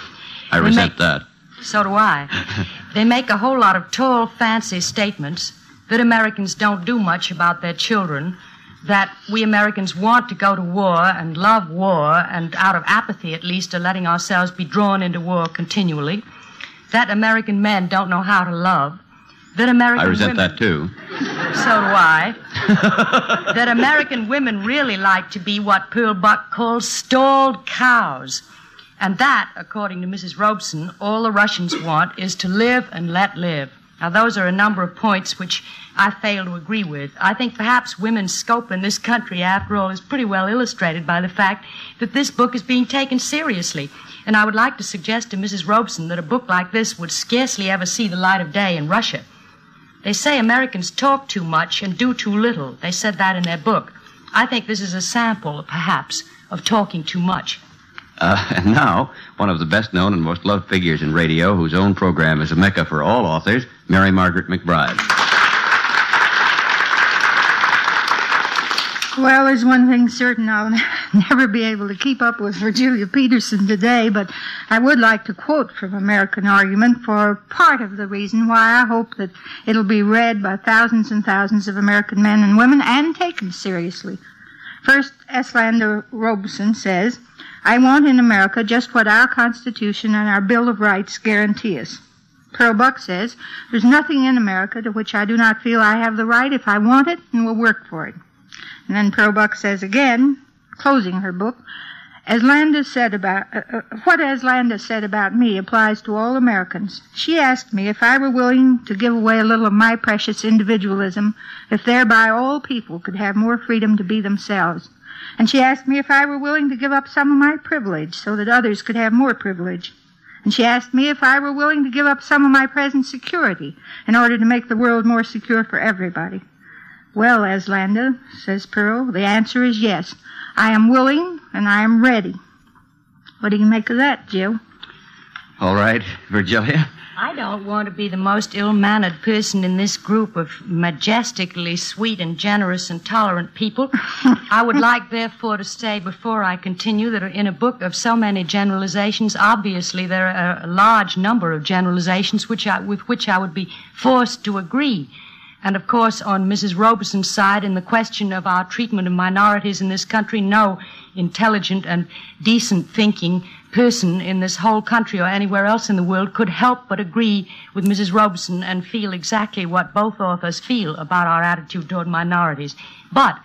I resent make- that. So do I. They make a whole lot of tall, fancy statements that Americans don't do much about their children, that we Americans want to go to war and love war, and out of apathy at least are letting ourselves be drawn into war continually, that American men don't know how to love, that American I resent women, that too. so do I, that American women really like to be what Pearl Buck calls stalled cows. And that, according to Mrs. Robeson, all the Russians want is to live and let live. Now, those are a number of points which I fail to agree with. I think perhaps women's scope in this country, after all, is pretty well illustrated by the fact that this book is being taken seriously. And I would like to suggest to Mrs. Robeson that a book like this would scarcely ever see the light of day in Russia. They say Americans talk too much and do too little. They said that in their book. I think this is a sample, perhaps, of talking too much. Uh, and now, one of the best known and most loved figures in radio, whose own program is a mecca for all authors, Mary Margaret McBride. Well, there's one thing certain. I'll never be able to keep up with Virgilia Peterson today, but I would like to quote from American Argument for part of the reason why I hope that it'll be read by thousands and thousands of American men and women and taken seriously. First, Eslanda Robeson says, I want in America just what our Constitution and our Bill of Rights guarantee us. Pearl Buck says, There's nothing in America to which I do not feel I have the right if I want it and will work for it. And then Pearl Buck says again, closing her book, Eslanda said about uh, uh, what Eslanda said about me applies to all Americans. She asked me if I were willing to give away a little of my precious individualism, if thereby all people could have more freedom to be themselves. And she asked me if I were willing to give up some of my privilege so that others could have more privilege. And she asked me if I were willing to give up some of my present security in order to make the world more secure for everybody. Well, Eslanda, says Pearl, the answer is yes. I am willing and I am ready. What do you make of that, Jill? All right, Virgilia. I don't want to be the most ill mannered person in this group of majestically sweet and generous and tolerant people. I would like, therefore, to say before I continue that in a book of so many generalizations, obviously there are a large number of generalizations which I, with which I would be forced to agree. And of course, on Mrs. Robeson's side, in the question of our treatment of minorities in this country, no intelligent and decent thinking person in this whole country or anywhere else in the world could help but agree with Mrs. Robeson and feel exactly what both authors feel about our attitude toward minorities. But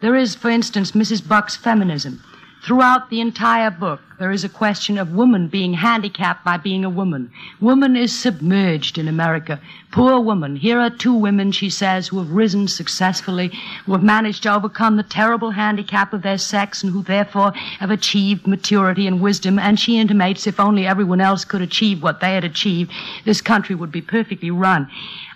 there is, for instance, Mrs. Buck's feminism. Throughout the entire book, there is a question of woman being handicapped by being a woman. Woman is submerged in America. Poor woman. Here are two women, she says, who have risen successfully, who have managed to overcome the terrible handicap of their sex and who therefore have achieved maturity and wisdom. And she intimates if only everyone else could achieve what they had achieved, this country would be perfectly run.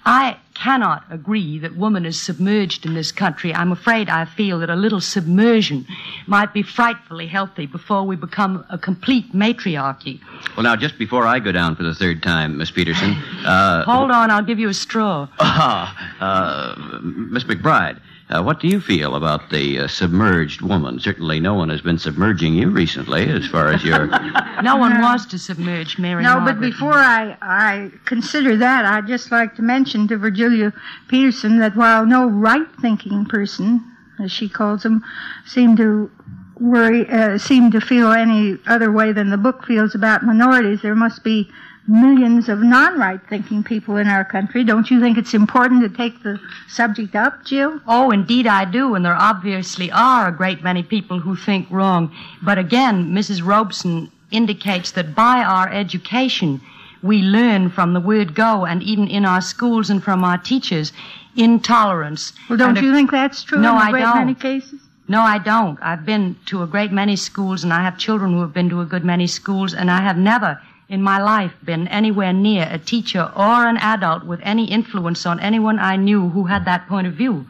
I cannot agree that woman is submerged in this country. I'm afraid I feel that a little submersion might be frightfully healthy before we become a complete matriarchy. Well, now, just before I go down for the third time, Miss Peterson. Uh, Hold on, I'll give you a straw. Ah, uh, Miss McBride, uh, what do you feel about the uh, submerged woman? Certainly, no one has been submerging you recently, as far as your. No one wants to submerge Mary. No, but before I, I consider that, I'd just like to mention to Virgilia Peterson that while no right thinking person, as she calls them, seem to worry, uh, seem to feel any other way than the book feels about minorities, there must be millions of non right thinking people in our country. Don't you think it's important to take the subject up, Jill? Oh, indeed I do, and there obviously are a great many people who think wrong. But again, Mrs. Robeson indicates that by our education, we learn from the word go, and even in our schools and from our teachers, intolerance. Well, don't you a- think that's true No, in a I great don't. many cases? No, I don't. I've been to a great many schools, and I have children who have been to a good many schools, and I have never in my life been anywhere near a teacher or an adult with any influence on anyone I knew who had that point of view.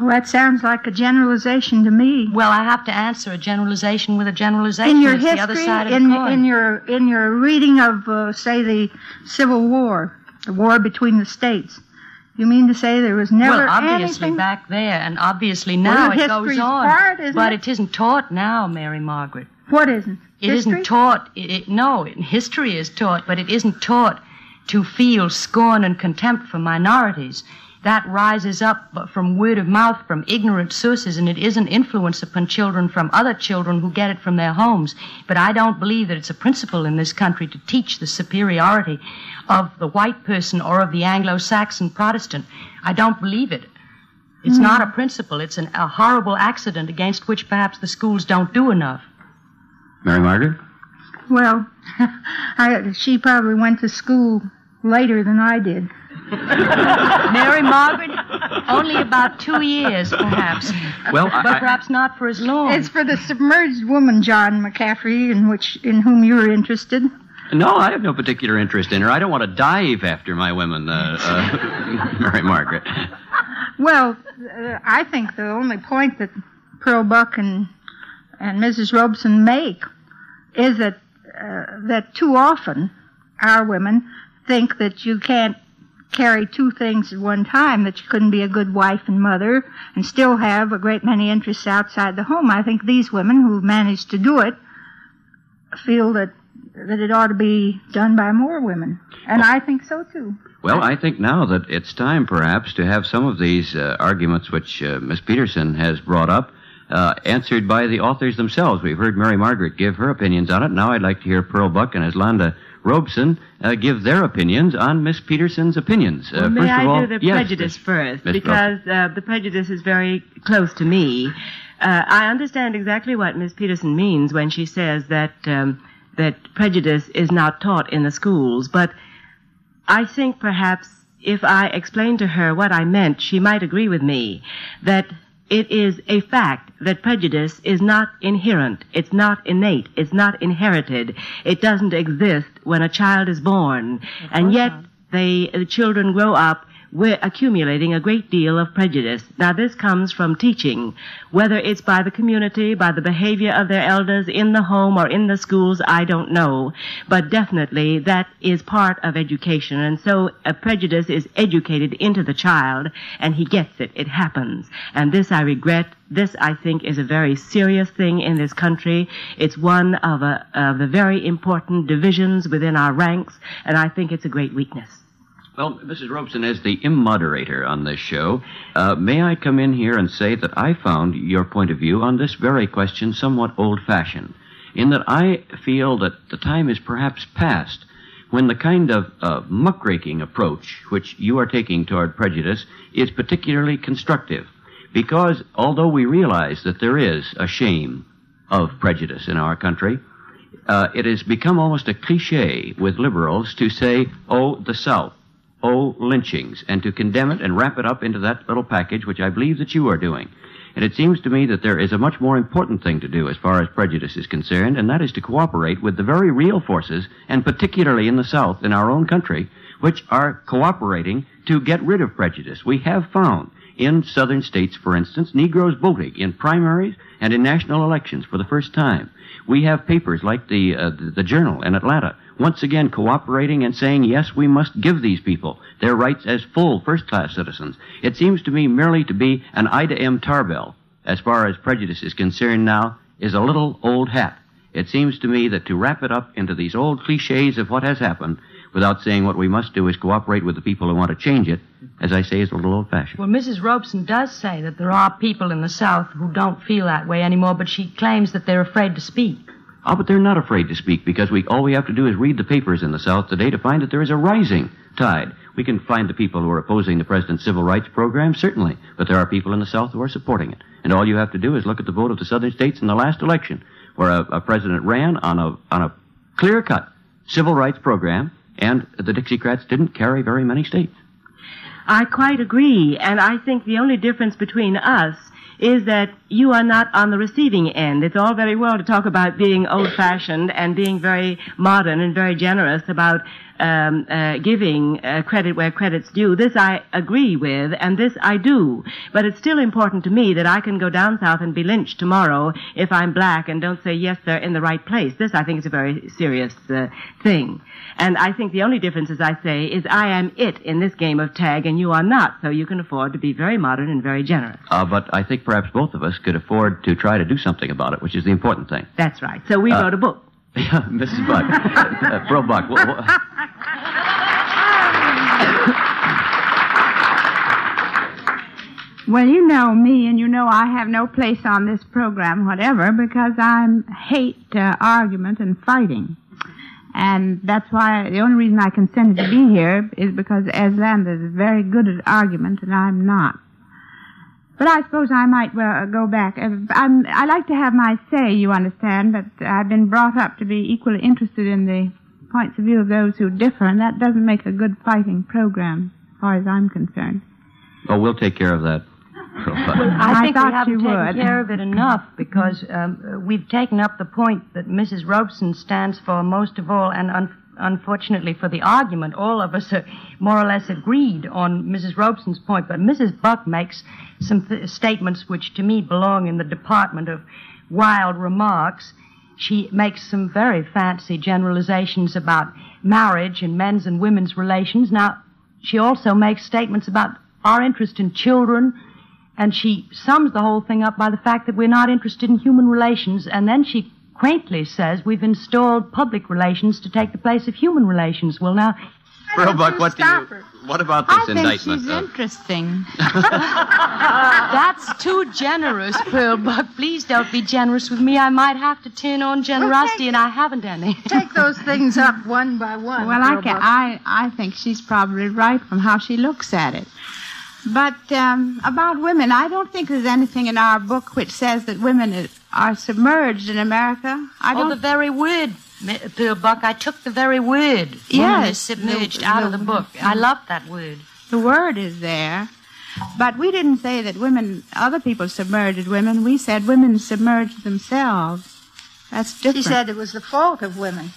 Well, that sounds like a generalization to me. Well, I have to answer a generalization with a generalization. in your it's history, the other side of in in your in your reading of, uh, say, the Civil War, the war between the states, you mean to say there was never well, obviously anything? back there, and obviously Well, now it goes on. part, isn't but it? it isn't taught now, Mary Margaret. What isn't? It History? not taught. It, it, no, history is taught, but it isn't taught to feel scorn and contempt for minorities. That rises up from word of mouth from ignorant sources, and it is an influence upon children from other children who get it from their homes. But I don't believe that it's a principle in this country to teach the superiority of the white person or of the Anglo-Saxon Protestant. I don't believe it. It's Mm. not a principle. It's an, a horrible accident against which perhaps the schools don't do enough. Mary Margaret? Well, I, she probably went to school later than I did. Mary Margaret, only about two years, perhaps. Well, but I- perhaps not for as long. It's for the submerged woman, John McCaffrey, in which in whom you're interested. No, I have no particular interest in her. I don't want to dive after my women, uh, uh, Mary Margaret. Well, uh, I think the only point that Pearl Buck and and Mrs. Robeson make is that uh, that too often our women think that you can't carry two things at one time, that you couldn't be a good wife and mother and still have a great many interests outside the home. I think these women who've managed to do it feel that that it ought to be done by more women. And I think so too. Well, I think now that it's time, perhaps, to have some of these uh, arguments which uh, Miss Peterson has brought up uh, answered by the authors themselves. We've heard Mary Margaret give her opinions on it. Now I'd like to hear Pearl Buck and Eslanda Robeson uh, give their opinions on Miss Peterson's opinions. Uh, Well, may first I of all, do the yes, prejudice Miss- first? Miss because uh, the prejudice is very close to me. Uh, I understand exactly what Miss Peterson means when she says that um, that prejudice is not taught in the schools. But I think perhaps if I explained to her what I meant, she might agree with me that it is a fact that prejudice is not inherent. It's not innate. It's not inherited. It doesn't exist when a child is born. And yet they, the children grow up we're accumulating a great deal of prejudice. Now this comes from teaching, whether it's by the community, by the behavior of their elders in the home or in the schools, I don't know. But definitely that is part of education. And so a prejudice is educated into the child and he gets it. It happens. And this I regret. This, I think, is a very serious thing in this country. It's one of, a, of the very important divisions within our ranks, and I think it's a great weakness. Well, Mrs. Robeson, as the immoderator on this show, uh, may I come in here and say that I found your point of view on this very question somewhat old fashioned, in that I feel that the time is perhaps past when the kind of uh, muckraking approach which you are taking toward prejudice is particularly constructive. Because although we realize that there is a shame of prejudice in our country, uh, it has become almost a cliche with liberals to say, oh, the South oh, lynchings, and to condemn it and wrap it up into that little package, which I believe that you are doing. And it seems to me that there is a much more important thing to do as far as prejudice is concerned, and that is to cooperate with the very real forces, and particularly in the South, in our own country, which are cooperating to get rid of prejudice. We have found in southern states, for instance, Negroes voting in primaries and in national elections for the first time. We have papers like the, uh, the, the Journal in Atlanta once again cooperating and saying, yes, we must give these people their rights as full first-class citizens. It seems to me merely to be an Ida M. Tarbell, as far as prejudice is concerned now, is a little old hat. It seems to me that to wrap it up into these old cliches of what has happened, without saying what we must do is cooperate with the people who want to change it, as I say, is a little old-fashioned. Well, Mrs. Robeson does say that there are people in the South who don't feel that way anymore, but she claims that they're afraid to speak. Oh, but they're not afraid to speak because we all we have to do is read the papers in the South today to find that there is a rising tide. We can find the people who are opposing the president's civil rights program, certainly, but there are people in the South who are supporting it. And all you have to do is look at the vote of the southern states in the last election, where a, a president ran on a on a clear-cut civil rights program, and the Dixiecrats didn't carry very many states. I quite agree, and I think the only difference between us is that you are not on the receiving end. It's all very well to talk about being old fashioned and being very modern and very generous about um, uh, giving uh, credit where credit's due. This I agree with, and this I do. But it's still important to me that I can go down south and be lynched tomorrow if I'm black and don't say yes, they're in the right place. This I think is a very serious uh, thing. And I think the only difference, as I say, is I am it in this game of tag, and you are not. So you can afford to be very modern and very generous. Uh, but I think perhaps both of us could afford to try to do something about it, which is the important thing. That's right. So we Uh, wrote a book. Yeah, Mrs. Buck. uh, Pearl Buck. wha- wha- Well, you know me, and you know I have no place on this program, whatever, because I hate uh, argument and fighting. And that's why the only reason I consented to be here is because Eslanda is very good at argument, and I'm not. But I suppose I might well go back. Uh, I'm, I like to have my say, you understand, but I've been brought up to be equally interested in the points of view of those who differ, and that doesn't make a good fighting program, as far as I'm concerned. oh, we'll take care of that. Pearl Buck. I, I think thought we haven't you taken would. care of it enough because um, we've taken up the point that Mrs. Robeson stands for most of all, and un- unfortunately for the argument, all of us are more or less agreed on Mrs. Robeson's point. But Mrs. Buck makes some th- statements which, to me, belong in the department of wild remarks. She makes some very fancy generalizations about marriage and men's and women's relations. Now, she also makes statements about our interest in children, and she sums the whole thing up by the fact that we're not interested in human relations, and then she quaintly says we've installed public relations to take the place of human relations. Well, now, Pearl Buck, what do you? Stop her. What about this I think indictment? she's Uh, interesting. that's too generous, Pearl Buck. Please don't be generous with me. I might have to turn on generosity, and I haven't any. Take those things up one by one. Well, I can. I I think she's probably right from how she looks at it. But um, about women, I don't think there's anything in our book which says that women are- submerged in America. I Oh, don't. the very word, Pearl Buck. I took the very word. Woman Yes, is submerged the- out of the- the book. I love that word. The word is there. But we didn't say that women, other people submerged women. We said women submerged themselves. That's different. She said it was the fault of women.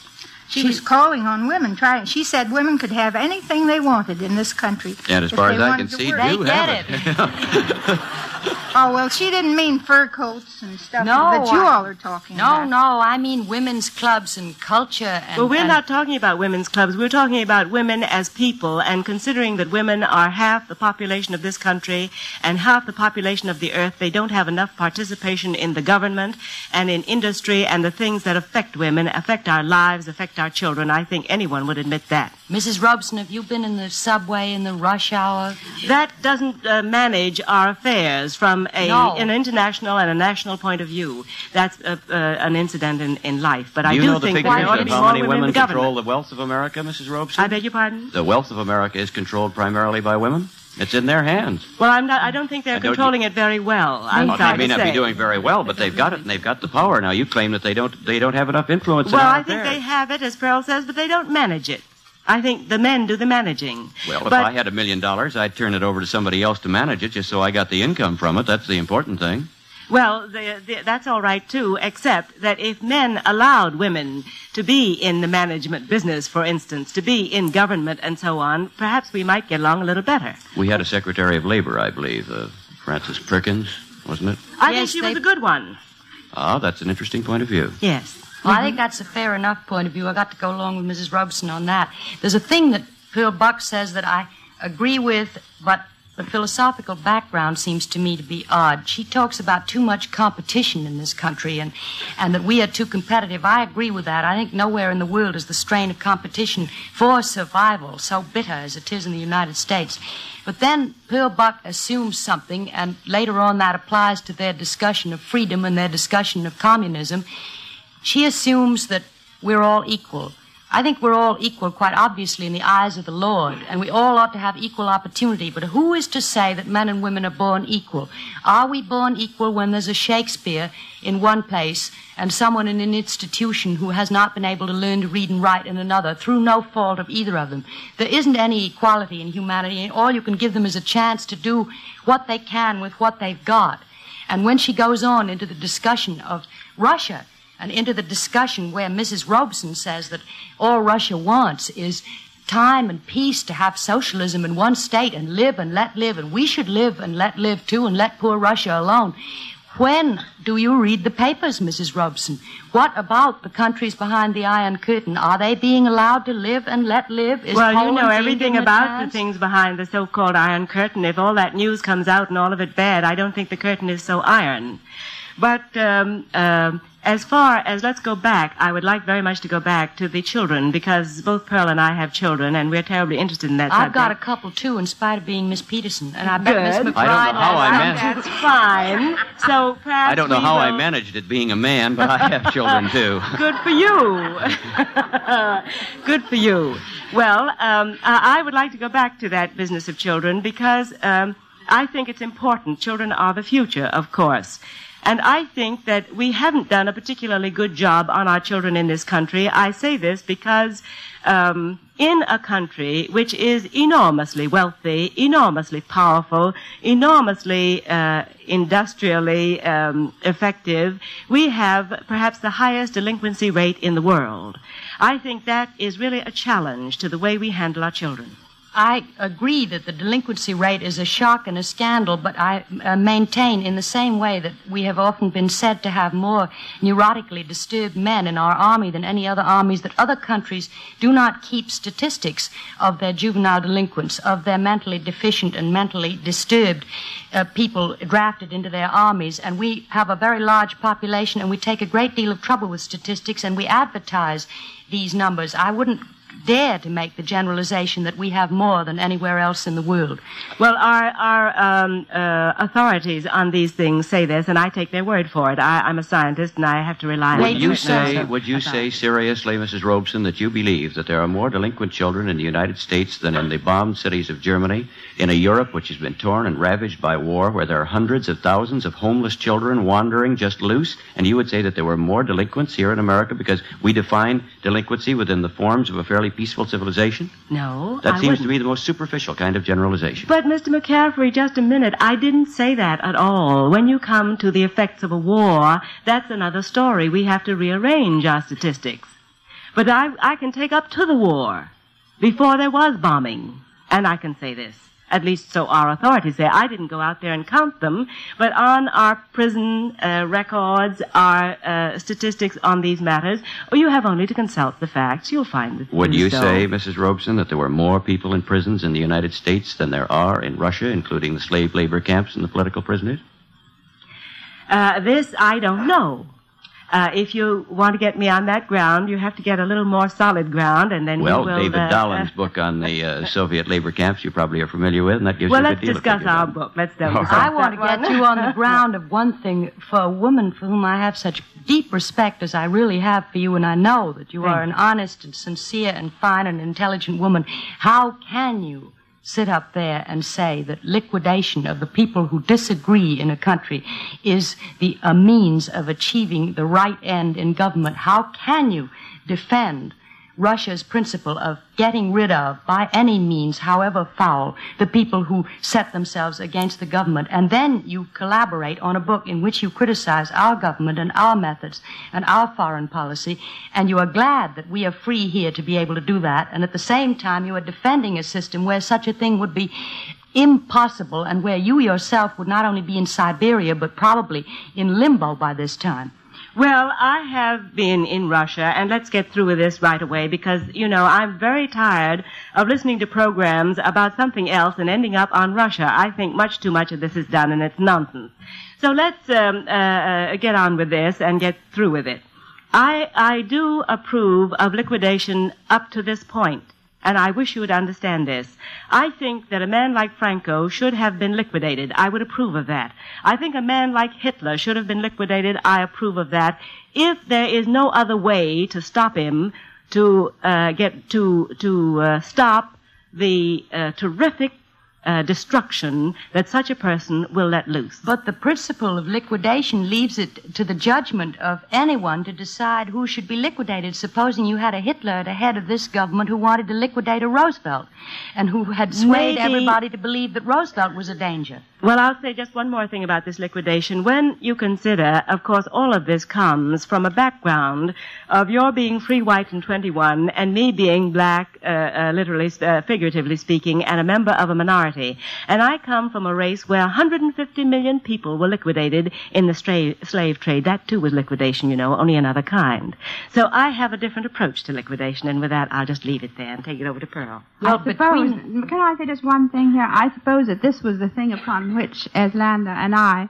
She, was calling on women, trying. She said women could have anything they wanted in this country. and as far as I can see, work. do have it. Oh well, she didn't mean fur coats and stuff No, that you I- all are talking No, about. No, no, I mean women's clubs and culture and. well, we're and- not talking about women's clubs. We're talking about women as people, and considering that women are half the population of this country and half the population of the earth, they don't have enough participation in the government and in industry and the things that affect women, affect our lives, affect our children. I think anyone would admit that. Mrs. Robeson, have you been in the subway in the rush hour? That doesn't uh, manage our affairs from a, No. an international and a national point of view. That's uh, uh, an incident in, in life. But do I you do know the think figures there ought to of be how more many women in women the government. control the wealth of America, Mrs. Robeson? I beg your pardon? The wealth of America is controlled primarily by women. It's in their hands. Well, I'm not. I don't think they're controlling it very well. I'm Well, sorry they may not say. be doing very well, but they've got it and they've got the power. Now you claim that they don't they don't have enough influence in Well, our I think affairs. they have it, as Pearl says, but they don't manage it. I think the men do the managing. Well, if I had a million dollars, I'd turn it over to somebody else to manage it just so I got the income from it. That's the important thing. Well, the, the, that's all right too, except that if men allowed women to be in the management business, for instance, to be in government and so on, perhaps we might get along a little better. We had a Secretary of Labor, I believe, uh, Frances Perkins, wasn't it? I Yes, think she was a good one. Ah, that's an interesting point of view. Yes. Well, I think that's a fair enough point of view. I got to go along with Mrs. Robeson on that. There's a thing that Pearl Buck says that I agree with, but the philosophical background seems to me to be odd. She talks about too much competition in this country and, and that we are too competitive. I agree with that. I think nowhere in the world is the strain of competition for survival so bitter as it is in the United States. But then Pearl Buck assumes something, and later on that applies to their discussion of freedom and their discussion of communism. She assumes that we're all equal. I think we're all equal, quite obviously, in the eyes of the Lord, and we all ought to have equal opportunity. But who is to say that men and women are born equal? Are we born equal when there's a Shakespeare in one place and someone in an institution who has not been able to learn to read and write in another through no fault of either of them? There isn't any equality in humanity, and all you can give them is a chance to do what they can with what they've got. And when she goes on into the discussion of Russia, and into the discussion where Mrs. Robeson says that all Russia wants is time and peace to have socialism in one state and live and let live, and we should live and let live too, and let poor Russia alone. When do you read the papers, Mrs. Robeson? What about the countries behind the Iron Curtain? Are they being allowed to live and let live? Is well, you Poland know everything about chance? the things behind the so-called Iron Curtain. If all that news comes out and all of it bad, I don't think the curtain is so iron. But um, um as far as let's go back, I would like very much to go back to the children because both Pearl and I have children, and we're terribly interested in that I've subject. got a couple too, in spite of being Miss Peterson, and I bet Miss Good. McBride. I don't know how I managed- That's fine. So perhaps I don't know we how I managed it being a man, but I have children too. Good for you. Good for you. Well, um, I I would like to go back to that business of children because um, I think it's important. Children are the future, of course. And I think that we haven't done a particularly good job on our children in this country. I say this because um, in a country which is enormously wealthy, enormously powerful, enormously uh, industrially um, effective, we have perhaps the highest delinquency rate in the world. I think that is really a challenge to the way we handle our children. I agree that the delinquency rate is a shock and a scandal, but I uh, maintain in the same way that we have often been said to have more neurotically disturbed men in our army than any other armies, that other countries do not keep statistics of their juvenile delinquents, of their mentally deficient and mentally disturbed uh, people drafted into their armies. And we have a very large population, and we take a great deal of trouble with statistics, and we advertise these numbers. I wouldn't dare to make the generalization that we have more than anywhere else in the world. Well, our, our um, uh, authorities on these things say this, and I take their word for it. I, I'm a scientist, and I have to rely on Would you certain say, would you say seriously, Mrs. Robeson, that you believe that there are more delinquent children in the United States than in the bombed cities of Germany, in a Europe which has been torn and ravaged by war, where there are hundreds of thousands of homeless children wandering just loose? And you would say that there were more delinquents here in America because we define delinquency within the forms of a fairly peaceful civilization? No, That I seems wouldn't. to be the most superficial kind of generalization. But, Mr. McCaffrey, just a minute. I didn't say that at all. When you come to the effects of a war, that's another story. We have to rearrange our statistics. But I, I can take up to the war, before there was bombing. And I can say this. At least so our authorities say. I didn't go out there and count them, but on our prison uh, records, our uh, statistics on these matters, oh, you have only to consult the facts. You'll find the Would you say, Mrs. Robeson, that there were more people in prisons in the United States than there are in Russia, including the slave labor camps and the political prisoners? Uh, this I don't know. Uh, if you want to get me on that ground, you have to get a little more solid ground, and then well, we will. Well, David uh, Dallin's book on the uh, Soviet labor camps you probably are familiar with, and that gives well, you a good deal. Well, let's discuss of our book. Let's don't. All discuss I want to get you on the ground of one thing for a woman for whom I have such deep respect as I really have for you, and I know that you Thank are an honest and sincere and fine and intelligent woman. How can you sit up there and say that liquidation of the people who disagree in a country is the a means of achieving the right end in government? How can you defend Russia's principle of getting rid of, by any means, however foul, the people who set themselves against the government. And then you collaborate on a book in which you criticize our government and our methods and our foreign policy. And you are glad that we are free here to be able to do that. And at the same time, you are defending a system where such a thing would be impossible and where you yourself would not only be in Siberia, but probably in limbo by this time. Well, I have been in Russia, and let's get through with this right away because, you know, I'm very tired of listening to programs about something else and ending up on Russia. I think much too much of this is done, and it's nonsense. So let's um, uh, uh, get on with this and get through with it. I, I do approve of liquidation up to this point, and I wish you would understand this. I think that a man like Franco should have been liquidated. I would approve of that. I think a man like Hitler should have been liquidated. I approve of that. If there is no other way to stop him, to uh, get to to uh, stop the uh, terrific uh, destruction that such a person will let loose. But the principle of liquidation leaves it to the judgment of anyone to decide who should be liquidated. Supposing you had a Hitler at the head of this government who wanted to liquidate a Roosevelt and who had swayed Maybe- everybody to believe that Roosevelt was a danger. Well, I'll say just one more thing about this liquidation. When you consider, of course, all of this comes from a background of your being free white and 21 and me being black, uh, uh, literally, uh, figuratively speaking, and a member of a minority. And I come from a race where 150 million people were liquidated in the stra- slave trade. That too was liquidation, you know, only another kind. So I have a different approach to liquidation, and with that, I'll just leave it there and take it over to Pearl. I suppose, can I say just one thing here? I suppose that this was the thing upon which Eslanda and I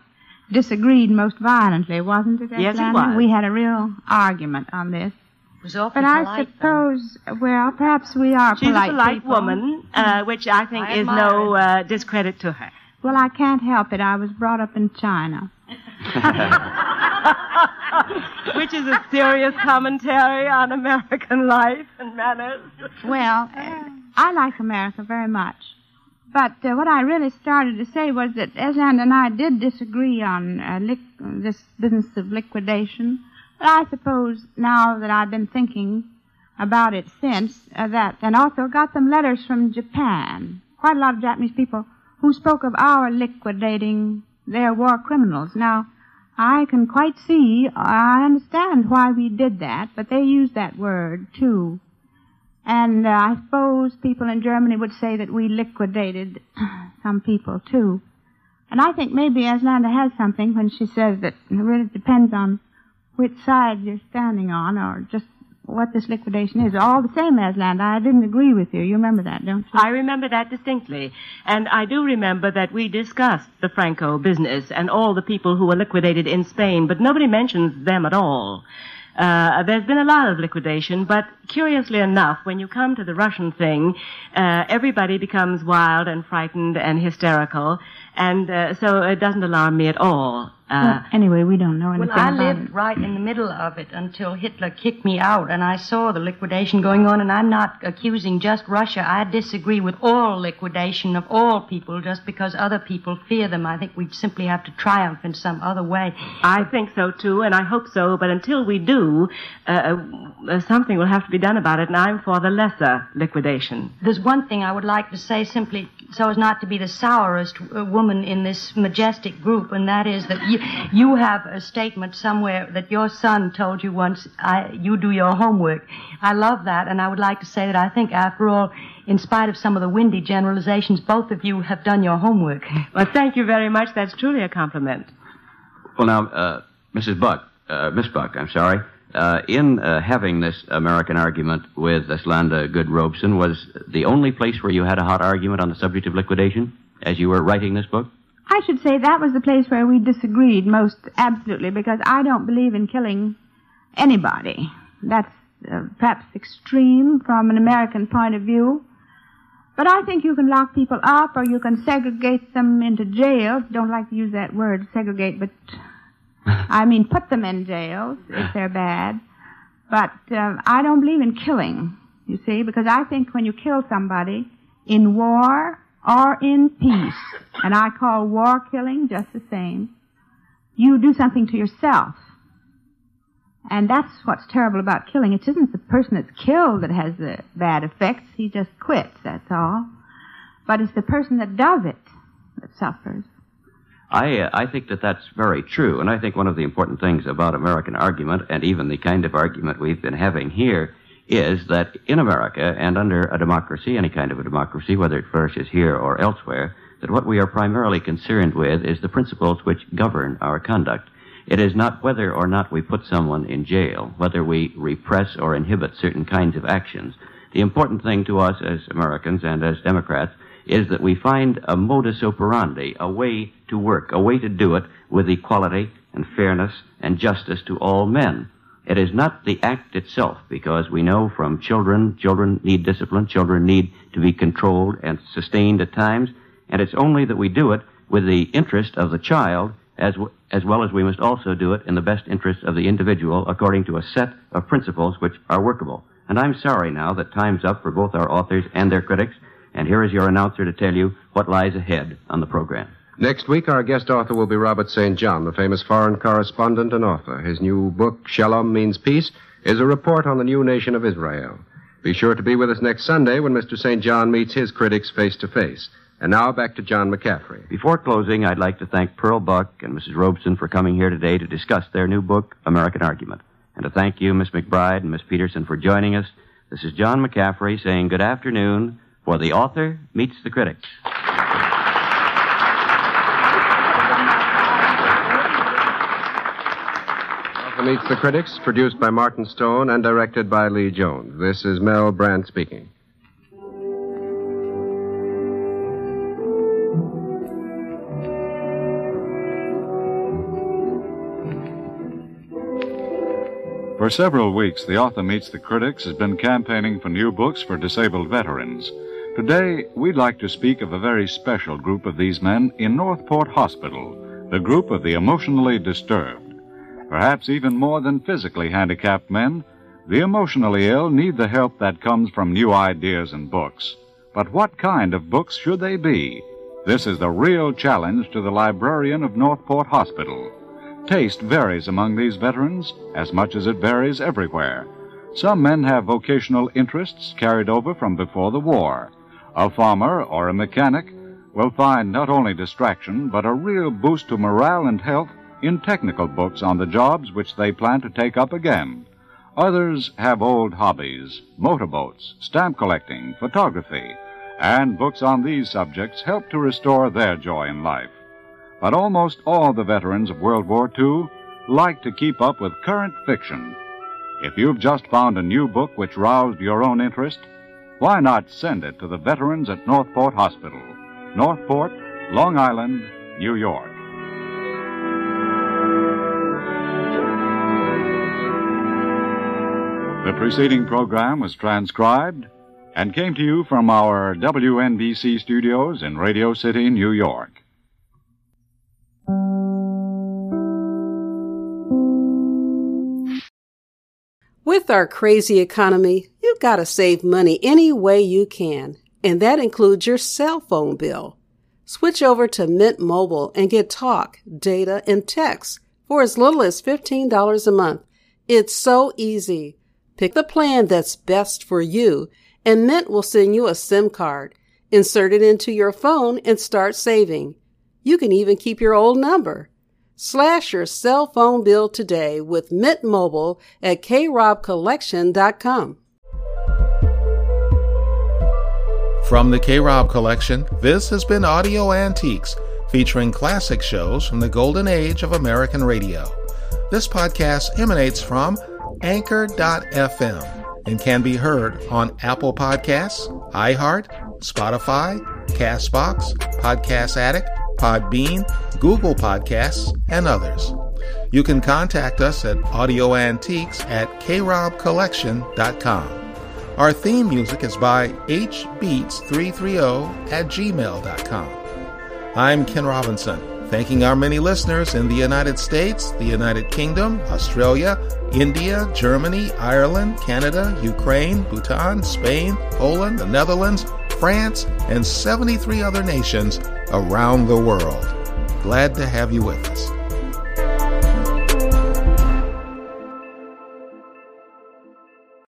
disagreed most violently, wasn't it, Yes, it was. We had a real argument on this. was awfully But I polite, suppose, well, perhaps we are She's polite a polite people. woman, uh, which I think I is no uh, discredit to her. Well, I can't help it. I was brought up in China. which is a serious commentary on American life and manners. Well, uh, I like America very much. But uh, what I really started to say was that Eslanda and I did disagree on uh, lic- this business of liquidation. But I suppose now that I've been thinking about it since uh, that, and also got some letters from Japan, quite a lot of Japanese people who spoke of our liquidating their war criminals. Now, I can quite see, I understand why we did that, but they use that word too. And uh, I suppose people in Germany would say that we liquidated some people too. And I think maybe Eslanda has something when she says that it really depends on which side you're standing on or just what this liquidation is. All the same, Eslanda, I didn't agree with you. You remember that, don't you? I remember that distinctly. And I do remember that we discussed the Franco business and all the people who were liquidated in Spain, but nobody mentions them at all. Uh, there's been a lot of liquidation, but curiously enough, when you come to the Russian thing, uh, everybody becomes wild and frightened and hysterical, and uh, so it doesn't alarm me at all. Uh, Well, anyway, we don't know anything Well, I about lived it. right in the middle of it until Hitler kicked me out, and I saw the liquidation going on. And I'm not accusing just Russia. I disagree with all liquidation of all people just because other people fear them. I think we simply have to triumph in some other way. I think so too, and I hope so. But until we do, uh, uh, something will have to be done about it, and I'm for the lesser liquidation. There's one thing I would like to say simply so as not to be the sourest uh, woman in this majestic group, and that is that you, you have a statement somewhere that your son told you once, I, you do your homework. I love that, and I would like to say that I think, after all, in spite of some of the windy generalizations, both of you have done your homework. Well, thank you very much. That's truly a compliment. Well, now, uh, Mrs. Buck, uh, Miss Buck, I'm sorry. Uh, in uh, having this American argument with Eslanda Goode Robeson, was the only place where you had a hot argument on the subject of liquidation as you were writing this book? I should say that was the place where we disagreed most absolutely because I don't believe in killing anybody. That's uh, perhaps extreme from an American point of view. But I think you can lock people up or you can segregate them into jails. Don't like to use that word, segregate, but I mean put them in jails if they're bad. But uh, I don't believe in killing, you see, because I think when you kill somebody in war or in peace, and I call war killing just the same, you do something to yourself. And that's what's terrible about killing. It isn't the person that's killed that has the bad effects. He just quits, that's all. But it's the person that does it that suffers. I, uh, I think that that's very true, and I think one of the important things about American argument, and even the kind of argument we've been having here, is that in America and under a democracy, any kind of a democracy, whether it flourishes here or elsewhere, that what we are primarily concerned with is the principles which govern our conduct. It is not whether or not we put someone in jail, whether we repress or inhibit certain kinds of actions. The important thing to us as Americans and as Democrats is that we find a modus operandi, a way to work, a way to do it with equality and fairness and justice to all men. It is not the act itself, because we know from children, children need discipline, children need to be controlled and sustained at times, and it's only that we do it with the interest of the child as, w- as well as we must also do it in the best interest of the individual according to a set of principles which are workable. And I'm sorry now that time's up for both our authors and their critics, and here is your announcer to tell you what lies ahead on the program. Next week, our guest author will be Robert St. John, the famous foreign correspondent and author. His new book, Shalom Means Peace, is a report on the new nation of Israel. Be sure to be with us next Sunday when Mr. St. John meets his critics face to face. And now back to John McCaffrey. Before closing, I'd like to thank Pearl Buck and Mrs. Robeson for coming here today to discuss their new book, American Argument. And to thank you, Miss McBride and Miss Peterson, for joining us. This is John McCaffrey saying good afternoon for the author meets the critics. Meets the Critics, produced by Martin Stone and directed by Lee Jones. This is Mel Brandt speaking. For several weeks, the author meets the critics has been campaigning for new books for disabled veterans. Today, we'd like to speak of a very special group of these men in Northport Hospital, the group of the emotionally disturbed. Perhaps even more than physically handicapped men, the emotionally ill need the help that comes from new ideas and books. But what kind of books should they be? This is the real challenge to the librarian of Northport Hospital. Taste varies among these veterans as much as it varies everywhere. Some men have vocational interests carried over from before the war. A farmer or a mechanic will find not only distraction, but a real boost to morale and health in technical books on the jobs which they plan to take up again. Others have old hobbies, motorboats, stamp collecting, photography, and books on these subjects help to restore their joy in life. But almost all the veterans of World War II like to keep up with current fiction. If you've just found a new book which roused your own interest, why not send it to the veterans at Northport Hospital, Northport, Long Island, New York? The preceding program was transcribed and came to you from our WNBC studios in Radio City, New York. With our crazy economy, you've got to save money any way you can, and that includes your cell phone bill. Switch over to Mint Mobile and get talk, data, and text for as little as $15 a month. It's so easy. Pick the plan that's best for you, and Mint will send you a SIM card. Insert it into your phone and start saving. You can even keep your old number. Slash your cell phone bill today with Mint Mobile at krobcollection.com. From the KRob Collection, this has been Audio Antiques, featuring classic shows from the golden age of American radio. This podcast emanates from Anchor.fm and can be heard on Apple Podcasts, iHeart, Spotify, Castbox, Podcast Addict, Podbean, Google Podcasts, and others. You can contact us at audioantiques at krobcollection.com. Our theme music is by hbeats330 at gmail.com. I'm Ken Robinson, thanking our many listeners in the United States, the United Kingdom, Australia, India, Germany, Ireland, Canada, Ukraine, Bhutan, Spain, Poland, the Netherlands, France, and 73 other nations around the world. Glad to have you with us.